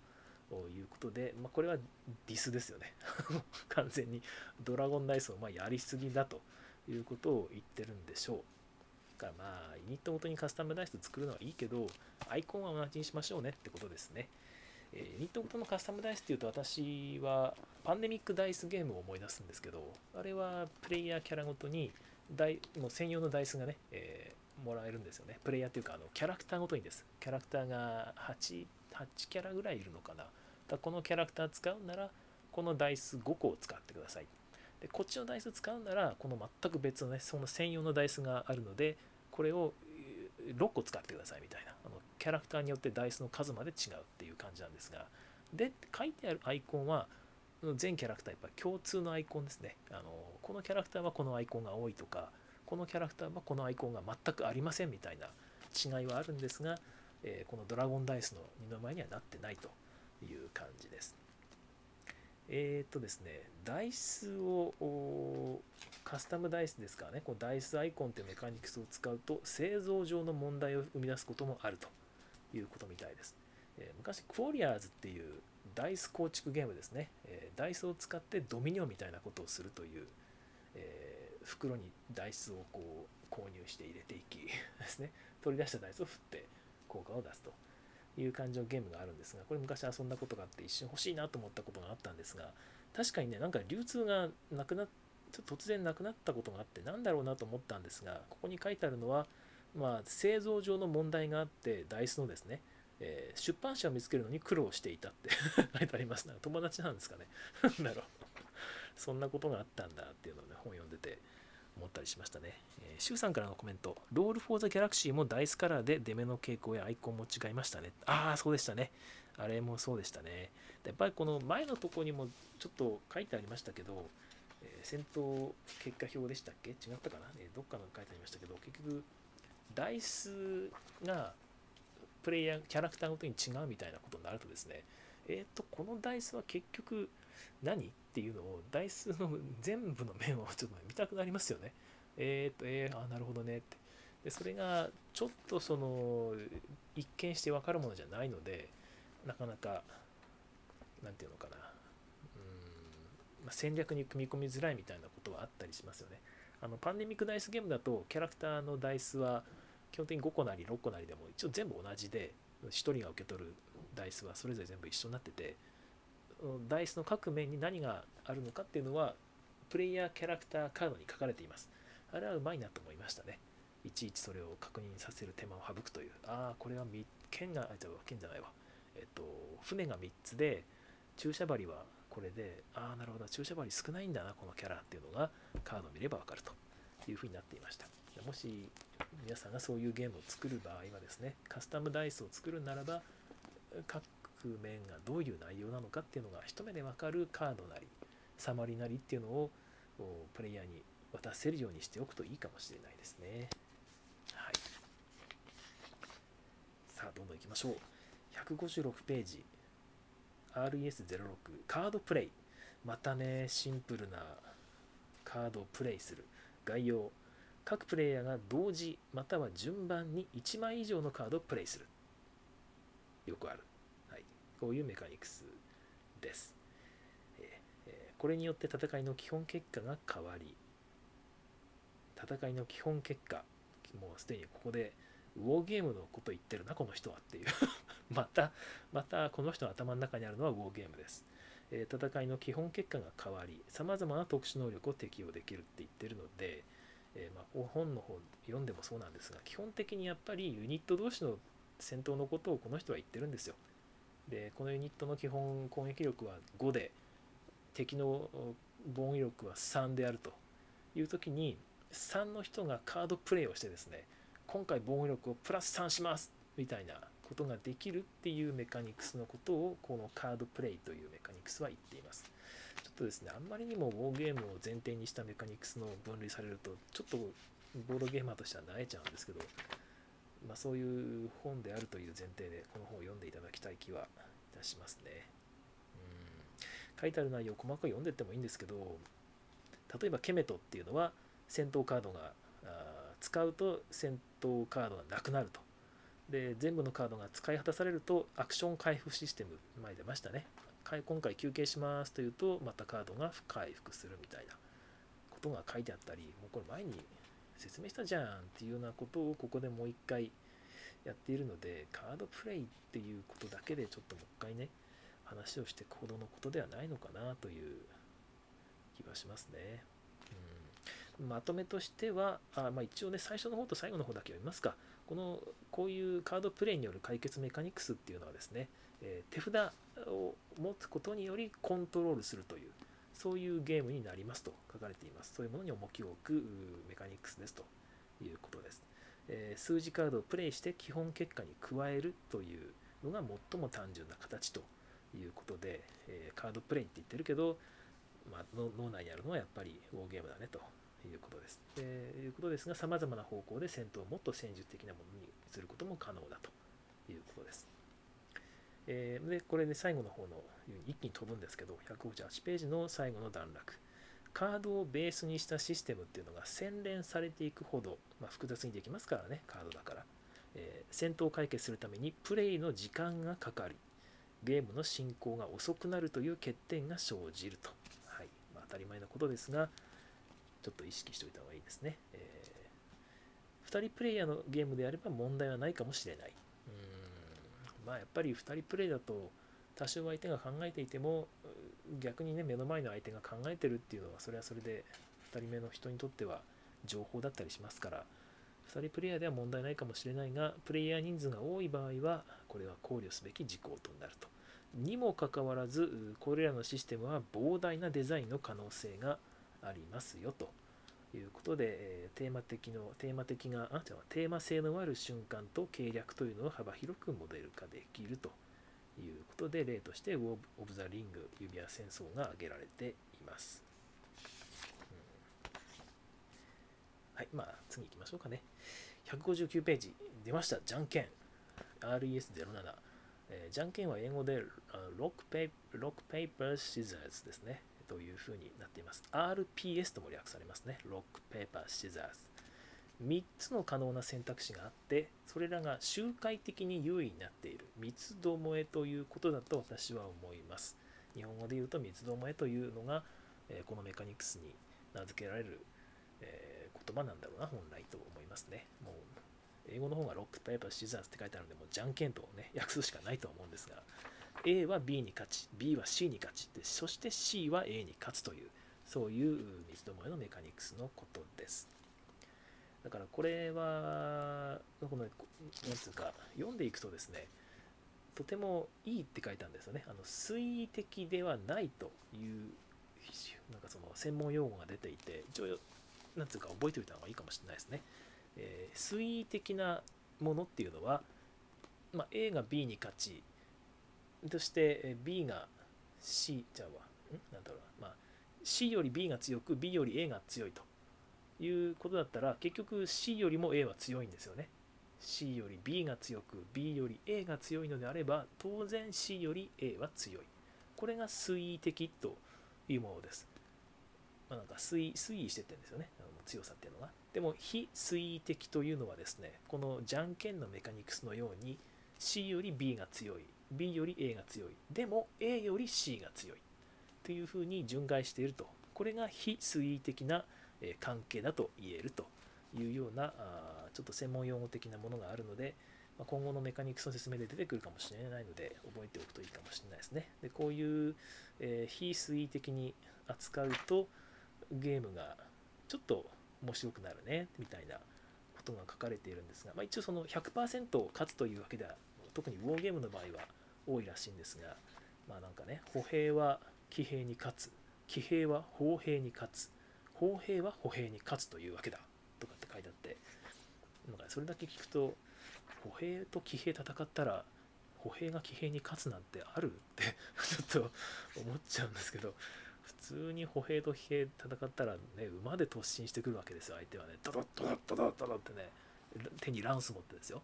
ということで、まあ、これはディスですよね。[LAUGHS] 完全に。ドラゴンダイスをまやりすぎだということを言ってるんでしょう。からまあユニットごとにカスタムダイス作るのはいいけどアイコンは同じにしましょうねってことですね、えー、ユニットごとのカスタムダイスっていうと私はパンデミックダイスゲームを思い出すんですけどあれはプレイヤーキャラごとにダイもう専用のダイスがね、えー、もらえるんですよね。プレイヤーっていうかあのキャラクターごとにです。キャラクターが 8, 8キャラぐらいいるのかな。だこのキャラクター使うならこのダイス5個を使ってください。でこっちのダイス使うならこの全く別のねその専用のダイスがあるのでこれを6個使ってくださいみたいな。あのキャラクターによってダイスの数まで違うっていう感じなんですが。で書いてあるアイコンは全キャラクターやっぱ共通のアイコンですね。あのこのキャラクターはこのアイコンが多いとかこのキャラクターはこのアイコンが全くありませんみたいな違いはあるんですが、えー、このドラゴンダイスの二の前にはなってないと。いう感じです。えっ、とですねダイスをカスタムダイスですからね。このダイスアイコンというメカニクスを使うと製造上の問題を生み出すこともあるということみたいです、えー、昔クォリアーズっていうダイス構築ゲームですね、えー、ダイスを使ってドミニオンみたいなことをするという、えー、袋にダイスをこう購入して入れていきですね。取り出したダイスを振って効果を出すと。いう感じのゲームがあるんですがこれ昔遊んだことがあって一瞬欲しいなと思ったことがあったんですが確かにねなんか流通がなくなっちょっと突然なくなったことがあってなんだろうなと思ったんですがここに書いてあるのは、まあ、製造上の問題があってダイスのですね、えー、出版社を見つけるのに苦労していたって [LAUGHS] 書いてあります。な友達なんですかね。[LAUGHS] だろう。そんなことがあったんだっていうのをね本読んでて。思ったりしましたね。えー、シュウさんからのコメント。 Roll for the Galaxy もダイスカラーで出目の傾向やアイコンも違いましたね。ああ、そうでしたね。あれもそうでしたね。やっぱりこの前のとこにもちょっと書いてありましたけど、えー、戦闘結果表でしたっけ？違ったかな、えー、どっかの書いてありましたけど、結局、ダイスがプレイヤー、キャラクターごとに違うみたいなことになるとですね、えっ、ー、と、このダイスは結局何？っていうのを、ダイスの全部の面をちょっと見たくなりますよね。えっ、と、えー、あ、なるほどねって。で、それがちょっとその、一見してわかるものじゃないので、なかなか、なんていうのかな、うんま戦略に組み込みづらいみたいなことはあったりしますよね。あのパンデミックダイスゲームだとキャラクターのダイスは基本的に5個なり6個なりでも一応全部同じで1人が受け取るダイスはそれぞれ全部一緒になっててダイスの各面に何があるのかっていうのはプレイヤーキャラクターカードに書かれています。あれはうまいなと思いましたね。いちいちそれを確認させる手間を省くという。ああこれは剣があじゃ剣じゃないわ。えっと船が3つで注射針はこれでああなるほど。注射針少ないんだなこのキャラっていうのがカードを見ればわかるというふうになっていました。もし皆さんがそういうゲームを作る場合はですねカスタムダイスを作るならば各面がどういう内容なのかっていうのが一目でわかるカードなりサマリなりっていうのをプレイヤーに渡せるようにしておくといいかもしれないですね。はい。さあ、どんどんいきましょう。156ページ。RES06 カードプレイ。またね、シンプルなカードをプレイする。概要。各プレイヤーが同時または順番に1枚以上のカードをプレイする。よくある。こういうメカニクスです。これによって戦いの基本結果が変わり戦いの基本結果もうすでにここでウォーゲームのこと言ってるなこの人はっていう。[LAUGHS] またまたこの人の頭の中にあるのはウォーゲームです、え、戦いの基本結果が変わりさまざまな特殊能力を適用できるって言ってるので、えー、まあ、本の方読んでもそうなんですが基本的にやっぱりユニット同士の戦闘のことをこの人は言ってるんですよ。でこのユニットの基本攻撃力は5で敵の防御力は3であると。いう時に3の人がカードプレイをしてですね今回防御力をプラス3しますみたいなことができるっていうメカニクスのことをこのカードプレイというメカニクスは言っています。ちょっとですねあんまりにもウォーゲームを前提にしたメカニクスの分類されるとちょっとボードゲーマーとしては慣れちゃうんですけどまあ、そういう本であるという前提でこの本を読んでいただきたい気はいたしますね。うん。書いてある内容を細かく読んでってもいいんですけど例えばケメトっていうのは戦闘カードが使うと戦闘カードがなくなると。で全部のカードが使い果たされるとアクション回復システム前出ましたね。今回休憩しますというとまたカードが回復するみたいなことが書いてあったりもうこれ前に説明したじゃんっていうようなことをここでもう一回やっているのでカードプレイっていうことだけでちょっともう一回ね話をしていくほどのことではないのかなという気はしますね。うん、まとめとしては、あまあ、一応ね、最初の方と最後の方だけ読みますか。この、こういうカードプレイによる解決メカニクスっていうのはですね、えー、手札を持つことによりコントロールするという、そういうゲームになりますと書かれています。そういうものに重きを置くメカニクスですということです。えー、数字カードをプレイして基本結果に加えるというのが最も単純な形ということで、えー、カードプレイって言ってるけど、まあ、脳内にあるのはやっぱりウォーゲームだねということです。ということですが、さまざまな方向で戦闘をもっと戦術的なものにすることも可能だということです。えー、で、これで最後の方の一気に飛ぶんですけど、158ページの最後の段落。カードをベースにしたシステムっていうのが洗練されていくほど、まあ、複雑にできますからね、カードだから。えー、戦闘を解決するためにプレイの時間がかかり、ゲームの進行が遅くなるという欠点が生じると。はいまあ、当たり前のことですが、ちょっと意識しておいた方がいいですね。えー、2人プレイヤーのゲームであれば問題はないかもしれない。まあ、やっぱり2人プレイだと多少相手が考えていても逆にね目の前の相手が考えてるっていうのはそれはそれで2人目の人にとっては情報だったりしますから2人プレイヤーでは問題ないかもしれないが、プレイヤー人数が多い場合は、これは考慮すべき事項となると。にもかかわらず、これらのシステムは膨大なデザインの可能性がありますよということで、えテーマ的のテーマ的があじゃテーマ性のある瞬間と計略というのを幅広くモデル化できるということで、例としてウォブ・オブ・ザ・リング指輪戦争が挙げられています。はい、まあ次行きましょうかね。159ページ出ました。じゃんけん。RES07。えー、じゃんけんは英語で rock pa rock paper scissors ですね。というふうになっています。RPS とも略されますね。ロックペーパーシザーズ。3つの可能な選択肢があって、それらが周回的に優位になっている。三つどもえということだと私は思います。日本語で言うと三つどもえというのが、え、このメカニクスに名付けられる、え言葉なんだろうな、本来と思いますね。もう、英語の方がロック、ペーパー、シザーズって書いてあるので、もうじゃんけんとね、訳すしかないと思うんですが、A は B に勝ち、B は C に勝ち、でそして C は A に勝つという、そういう三つどもえのメカニクスのことです。だからこれはこのなんつうか読んでいくとですねとてもいいって書いたんですよね。あの推移的ではないというなんかその専門用語が出ていて一応なんつうか覚えておいた方がいいかもしれないですね、えー、推移的なものっていうのは、まあ、A が B に勝ちそして B が C じゃあわ。なんだろうまあ C より B が強く B より A が強いと。いうことだったら結局 C よりも A は強いんですよね。C より B が強く B より A が強いのであれば当然 C より A は強い。これが推移的というものです、まあ、なんか推推移してってんですよね。あの強さっていうのが。でも非推移的というのはですねこのじゃんけんのメカニクスのように C より B が強い。B より A が強い。でも A より C が強い。というふうに順外していると。これが非推移的な関係だと言えると。いうようなちょっと専門用語的なものがあるので今後のメカニクスの説明で出てくるかもしれないので覚えておくといいかもしれないですね。でこういう、え、非推移的に扱うとゲームがちょっと面白くなるねみたいなことが書かれているんですが、まあ、一応その100%勝つというわけでは特にウォーゲームの場合は多いらしいんですがまあなんかね歩兵は騎兵に勝つ騎兵は砲兵に勝つ砲兵は歩兵に勝つというわけだとかって書いてあってなんかそれだけ聞くと歩兵と騎兵戦ったら歩兵が騎兵に勝つなんてあるって [LAUGHS] ちょっと思っちゃうんですけど普通に歩兵と騎兵戦ったらね馬で突進してくるわけですよ相手はね。ドドッドドッドドッドドってね手にランス持ってですよ。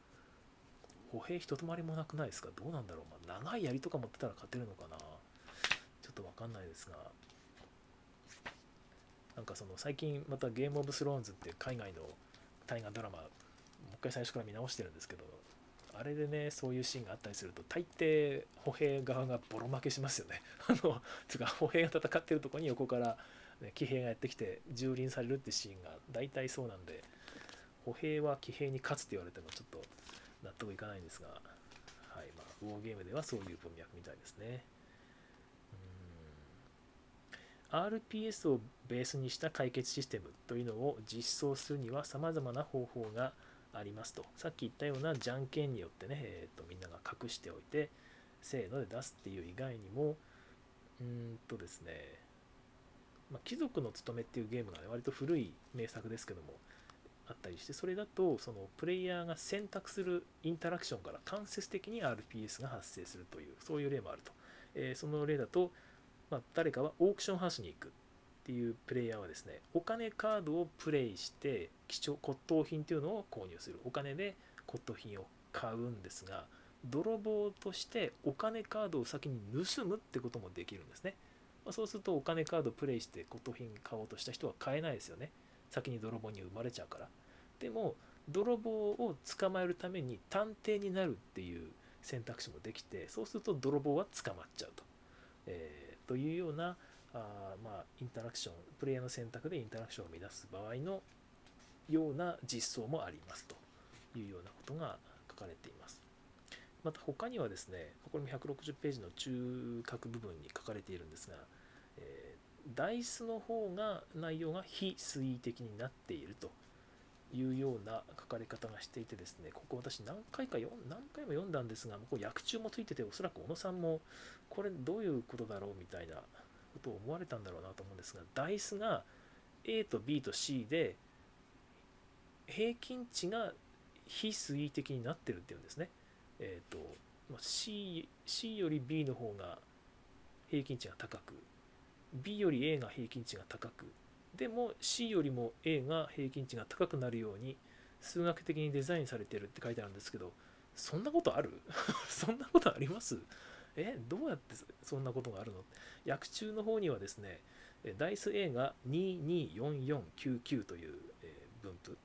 歩兵一通りもなくないですか？どうなんだろう、まあ、長い槍とか持ってたら勝てるのかな？ちょっと分かんないですが。なんかその最近またゲームオブスローンズって海外の大河ドラマもう一回最初から見直してるんですけどあれでねそういうシーンがあったりすると大抵歩兵側がボロ負けしますよね。[LAUGHS] あのつか歩兵が戦ってるとこに横から、ね、騎兵がやってきて蹂躙されるってシーンが大体そうなんで歩兵は騎兵に勝つって言われてもちょっと納得いかないんですが、はいまあ、ウォーゲームではそういう文脈みたいですね。RPS をベースにした解決システムというのを実装するには様々な方法がありますと。さっき言ったようなじゃんけんによってね、えーと、みんなが隠しておいて、せーので出すっていう以外にも、うんとですね、まあ、貴族の務めっていうゲームが、ね、割と古い名作ですけども、あったりして、それだと、そのプレイヤーが選択するインタラクションから間接的に RPS が発生するという、そういう例もあると。えー、その例だと、まあ、誰かはオークションハウスに行くっていうプレイヤーはですねお金カードをプレイして貴重骨董品というのを購入する。お金で骨董品を買うんですが泥棒としてお金カードを先に盗むってこともできるんですね、まあ、そうするとお金カードプレイして骨董品買おうとした人は買えないですよね。先に泥棒に生まれちゃうからでも泥棒を捕まえるために探偵になるっていう選択肢もできてそうすると泥棒は捕まっちゃうと、えーというようなあまあ、インタラクション、プレイヤーの選択でインタラクションを乱す場合のような実装もありますというようなことが書かれています。また他にはですね、これも160ページの中核部分に書かれているんですが、ダイスの方が内容が非推移的になっているというような書かれ方がしていてですね、ここ私何回か何回も読んだんですが、こう訳中もついてて、おそらく小野さんもこれどういうことだろうみたいなことを思われたんだろうなと思うんですが、ダイスが A と B と C で平均値が非推移的になってるっていうんですね。えっ、ー、と、C, C より B の方が平均値が高く、B より A が平均値が高く、でも C よりも A が平均値が高くなるように数学的にデザインされてるって書いてあるんですけどそんなことある？[LAUGHS] そんなことあります？えどうやってそんなことがあるの？訳中の方にはですねダイス A が224499という分布。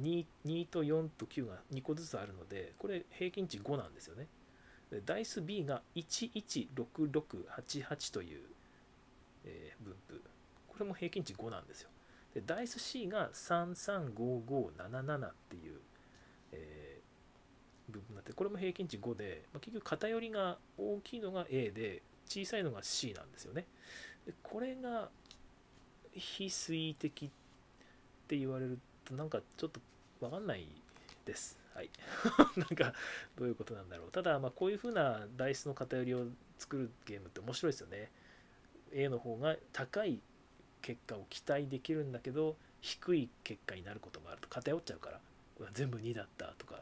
2, 2と4と9が2個ずつあるのでこれ平均値5なんですよね。ダイス B が116688というえ分布これも平均値5なんですよ。で、ダイス C が335577っていう、えー、部分になって、これも平均値5で、まあ、結局偏りが大きいのが A で、小さいのが C なんですよね。でこれが非水位的って言われるとなんかちょっと分かんないですはい。[LAUGHS] なんかどういうことなんだろう。ただまあこういう風なダイスの偏りを作るゲームって面白いですよね。A の方が高い結果を期待できるんだけど低い結果になることもあると。偏っちゃうから。全部2だったとか、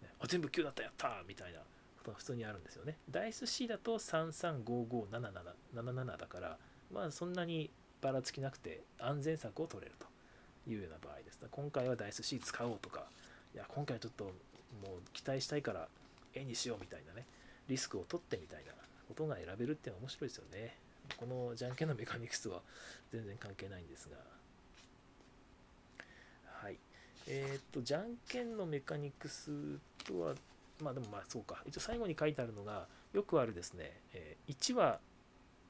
ね、あ全部9だったやった！みたいなことが普通にあるんですよね。ダイス C だと335577だから。まあそんなにばらつきなくて安全策を取れるというような場合です。今回はダイス C 使おうとかいや今回ちょっともう期待したいから絵にしようみたいなねリスクを取ってみたいなことが選べるっていうのは面白いですよね。このじゃんけんのメカニクスは全然関係ないんですが。はい。えー、っとじゃんけんのメカニクスとはまあでもまあそうか。一応最後に書いてあるのがよくあるですね、え、1は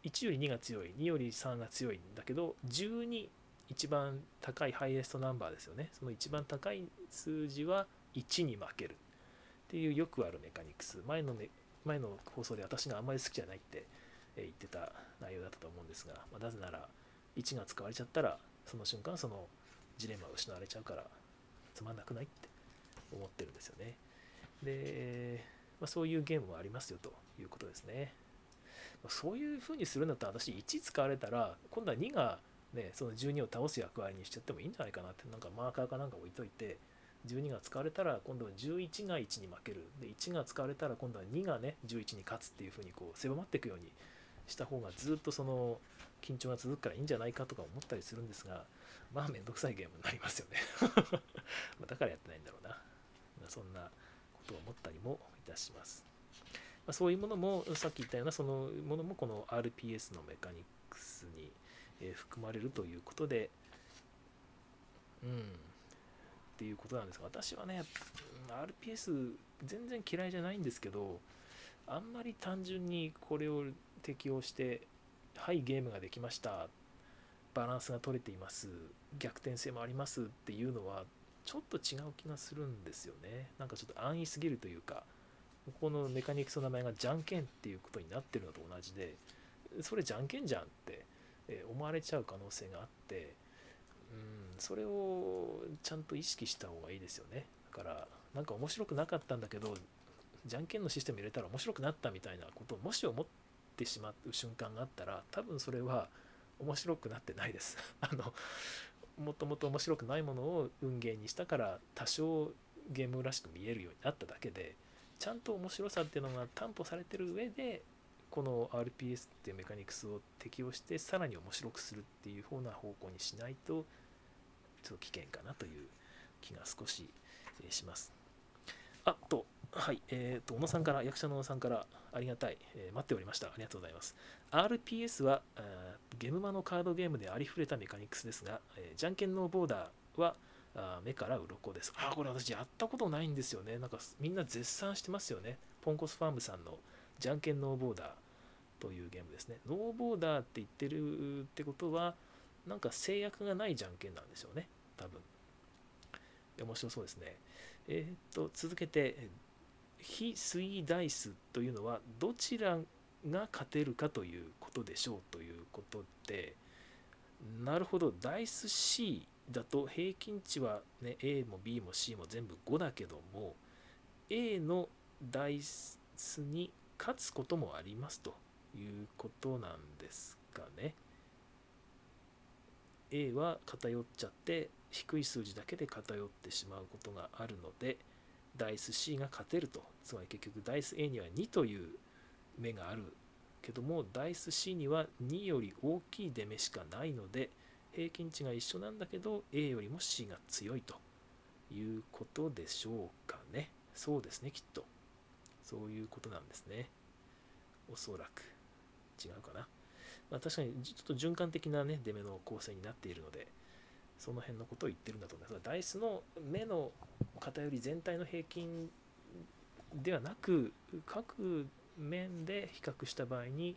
1より2が強い2より3が強いんだけど12一番高いハイエストナンバーですよね。その一番高い数字は1に負ける。っていうよくあるメカニクス。前のね前の放送で私があんまり好きじゃないって言ってた内容だったと思うんですが、まあ、なぜなら1が使われちゃったらその瞬間そのジレンマを失われちゃうからつまんなくないって思ってるんですよね。で、まあ、そういうゲームもありますよということですね。そういう風にするんだったら私1使われたら今度は2がね、その12を倒す役割にしちゃってもいいんじゃないかなってなんかマーカーかなんか置いといて12が使われたら今度は11が1に負ける。で1が使われたら今度は2がね11に勝つっていう風にこう狭まっていくようにした方がずっとその緊張が続くからいいんじゃないかとか思ったりするんですがまあめんどくさいゲームになりますよね。[LAUGHS] だからやってないんだろうな、ま、そんなことを思ったりもいたします、ま、そういうものもさっき言ったようなそのものもこの RPS のメカニクスにえ含まれるということで、うん、っていうことなんですが、私はね、RPS 全然嫌いじゃないんですけど、あんまり単純にこれを適用して、はい、ゲームができました、バランスが取れています、逆転性もあります。っていうのは、ちょっと違う気がするんですよね。なんかちょっと安易すぎるというか、ここのメカニクスの名前がじゃんけんっていうことになってるのと同じで、それじゃんけんじゃんってえ思われちゃう可能性があってうんそれをちゃんと意識した方がいいですよね。だからなんか面白くなかったんだけどじゃんけんのシステム入れたら面白くなったみたいなことをもし思ってしまう瞬間があったら多分それは面白くなってないです。[LAUGHS] あのもともと面白くないものを運ゲーにしたから多少ゲームらしく見えるようになっただけでちゃんと面白さっていうのが担保されてる上でこの RPS っていうメカニクスを適用してさらに面白くするっていう風な方向にしないとちょっと危険かなという気が少しします。あと、はい、えっ、ー、と、小野さんから、役者の小野さんからありがたい、えー、待っておりました。ありがとうございます。RPS は、ゲムマのカードゲームでありふれたメカニクスですが、えー、じゃんけんのボーダーはあ目から鱗です。あ、これ私やったことないんですよね。なんかみんな絶賛してますよね。ポンコスファームさんのじゃんけんノーボーダーというゲームですね。ノーボーダーって言ってるってことは、なんか制約がないじゃんけんなんでしょうね。多分。面白そうですね。えー、っと、続けて、非水ダイスというのは、どちらが勝てるかということでしょうということで、なるほど、ダイス C だと平均値は、ね、A も B も C も全部5だけども、A のダイスに勝つこともありますということなんですかね。A は偏っちゃって低い数字だけで偏ってしまうことがあるのでダイス C が勝てると。つまり結局ダイス A には2という目があるけどもダイス C には2より大きい出目しかないので平均値が一緒なんだけど A よりも C が強いということでしょうかね。そうですねきっと。そういうことなんですね。おそらく。違うかな。まあ、確かにちょっと循環的なね、出目の構成になっているので、その辺のことを言ってるんだと思います。ダイスの目の偏り全体の平均ではなく、各面で比較した場合に、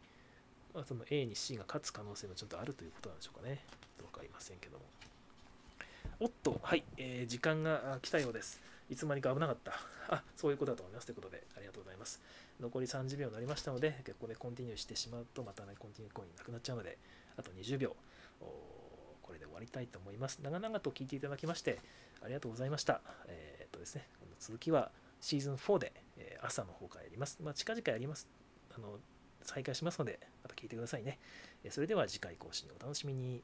まあ、その A に C が勝つ可能性もちょっとあるということなんでしょうかね。わかりませんけども。おっと、はい、えー、時間が来たようです。いつまにか危なかった。[LAUGHS] あ、そういうことだと思います。ということで、ありがとうございます。残り30秒になりましたので、ここでコンティニューしてしまうと、またね、コンティニューコインなくなっちゃうので、あと20秒、これで終わりたいと思います。長々と聞いていただきまして、ありがとうございました。えー、っとですね、この続きはシーズン4で、え朝の方からやります。まあ、近々やります。あの再開しますので、また聞いてくださいね。それでは次回更新をお楽しみに。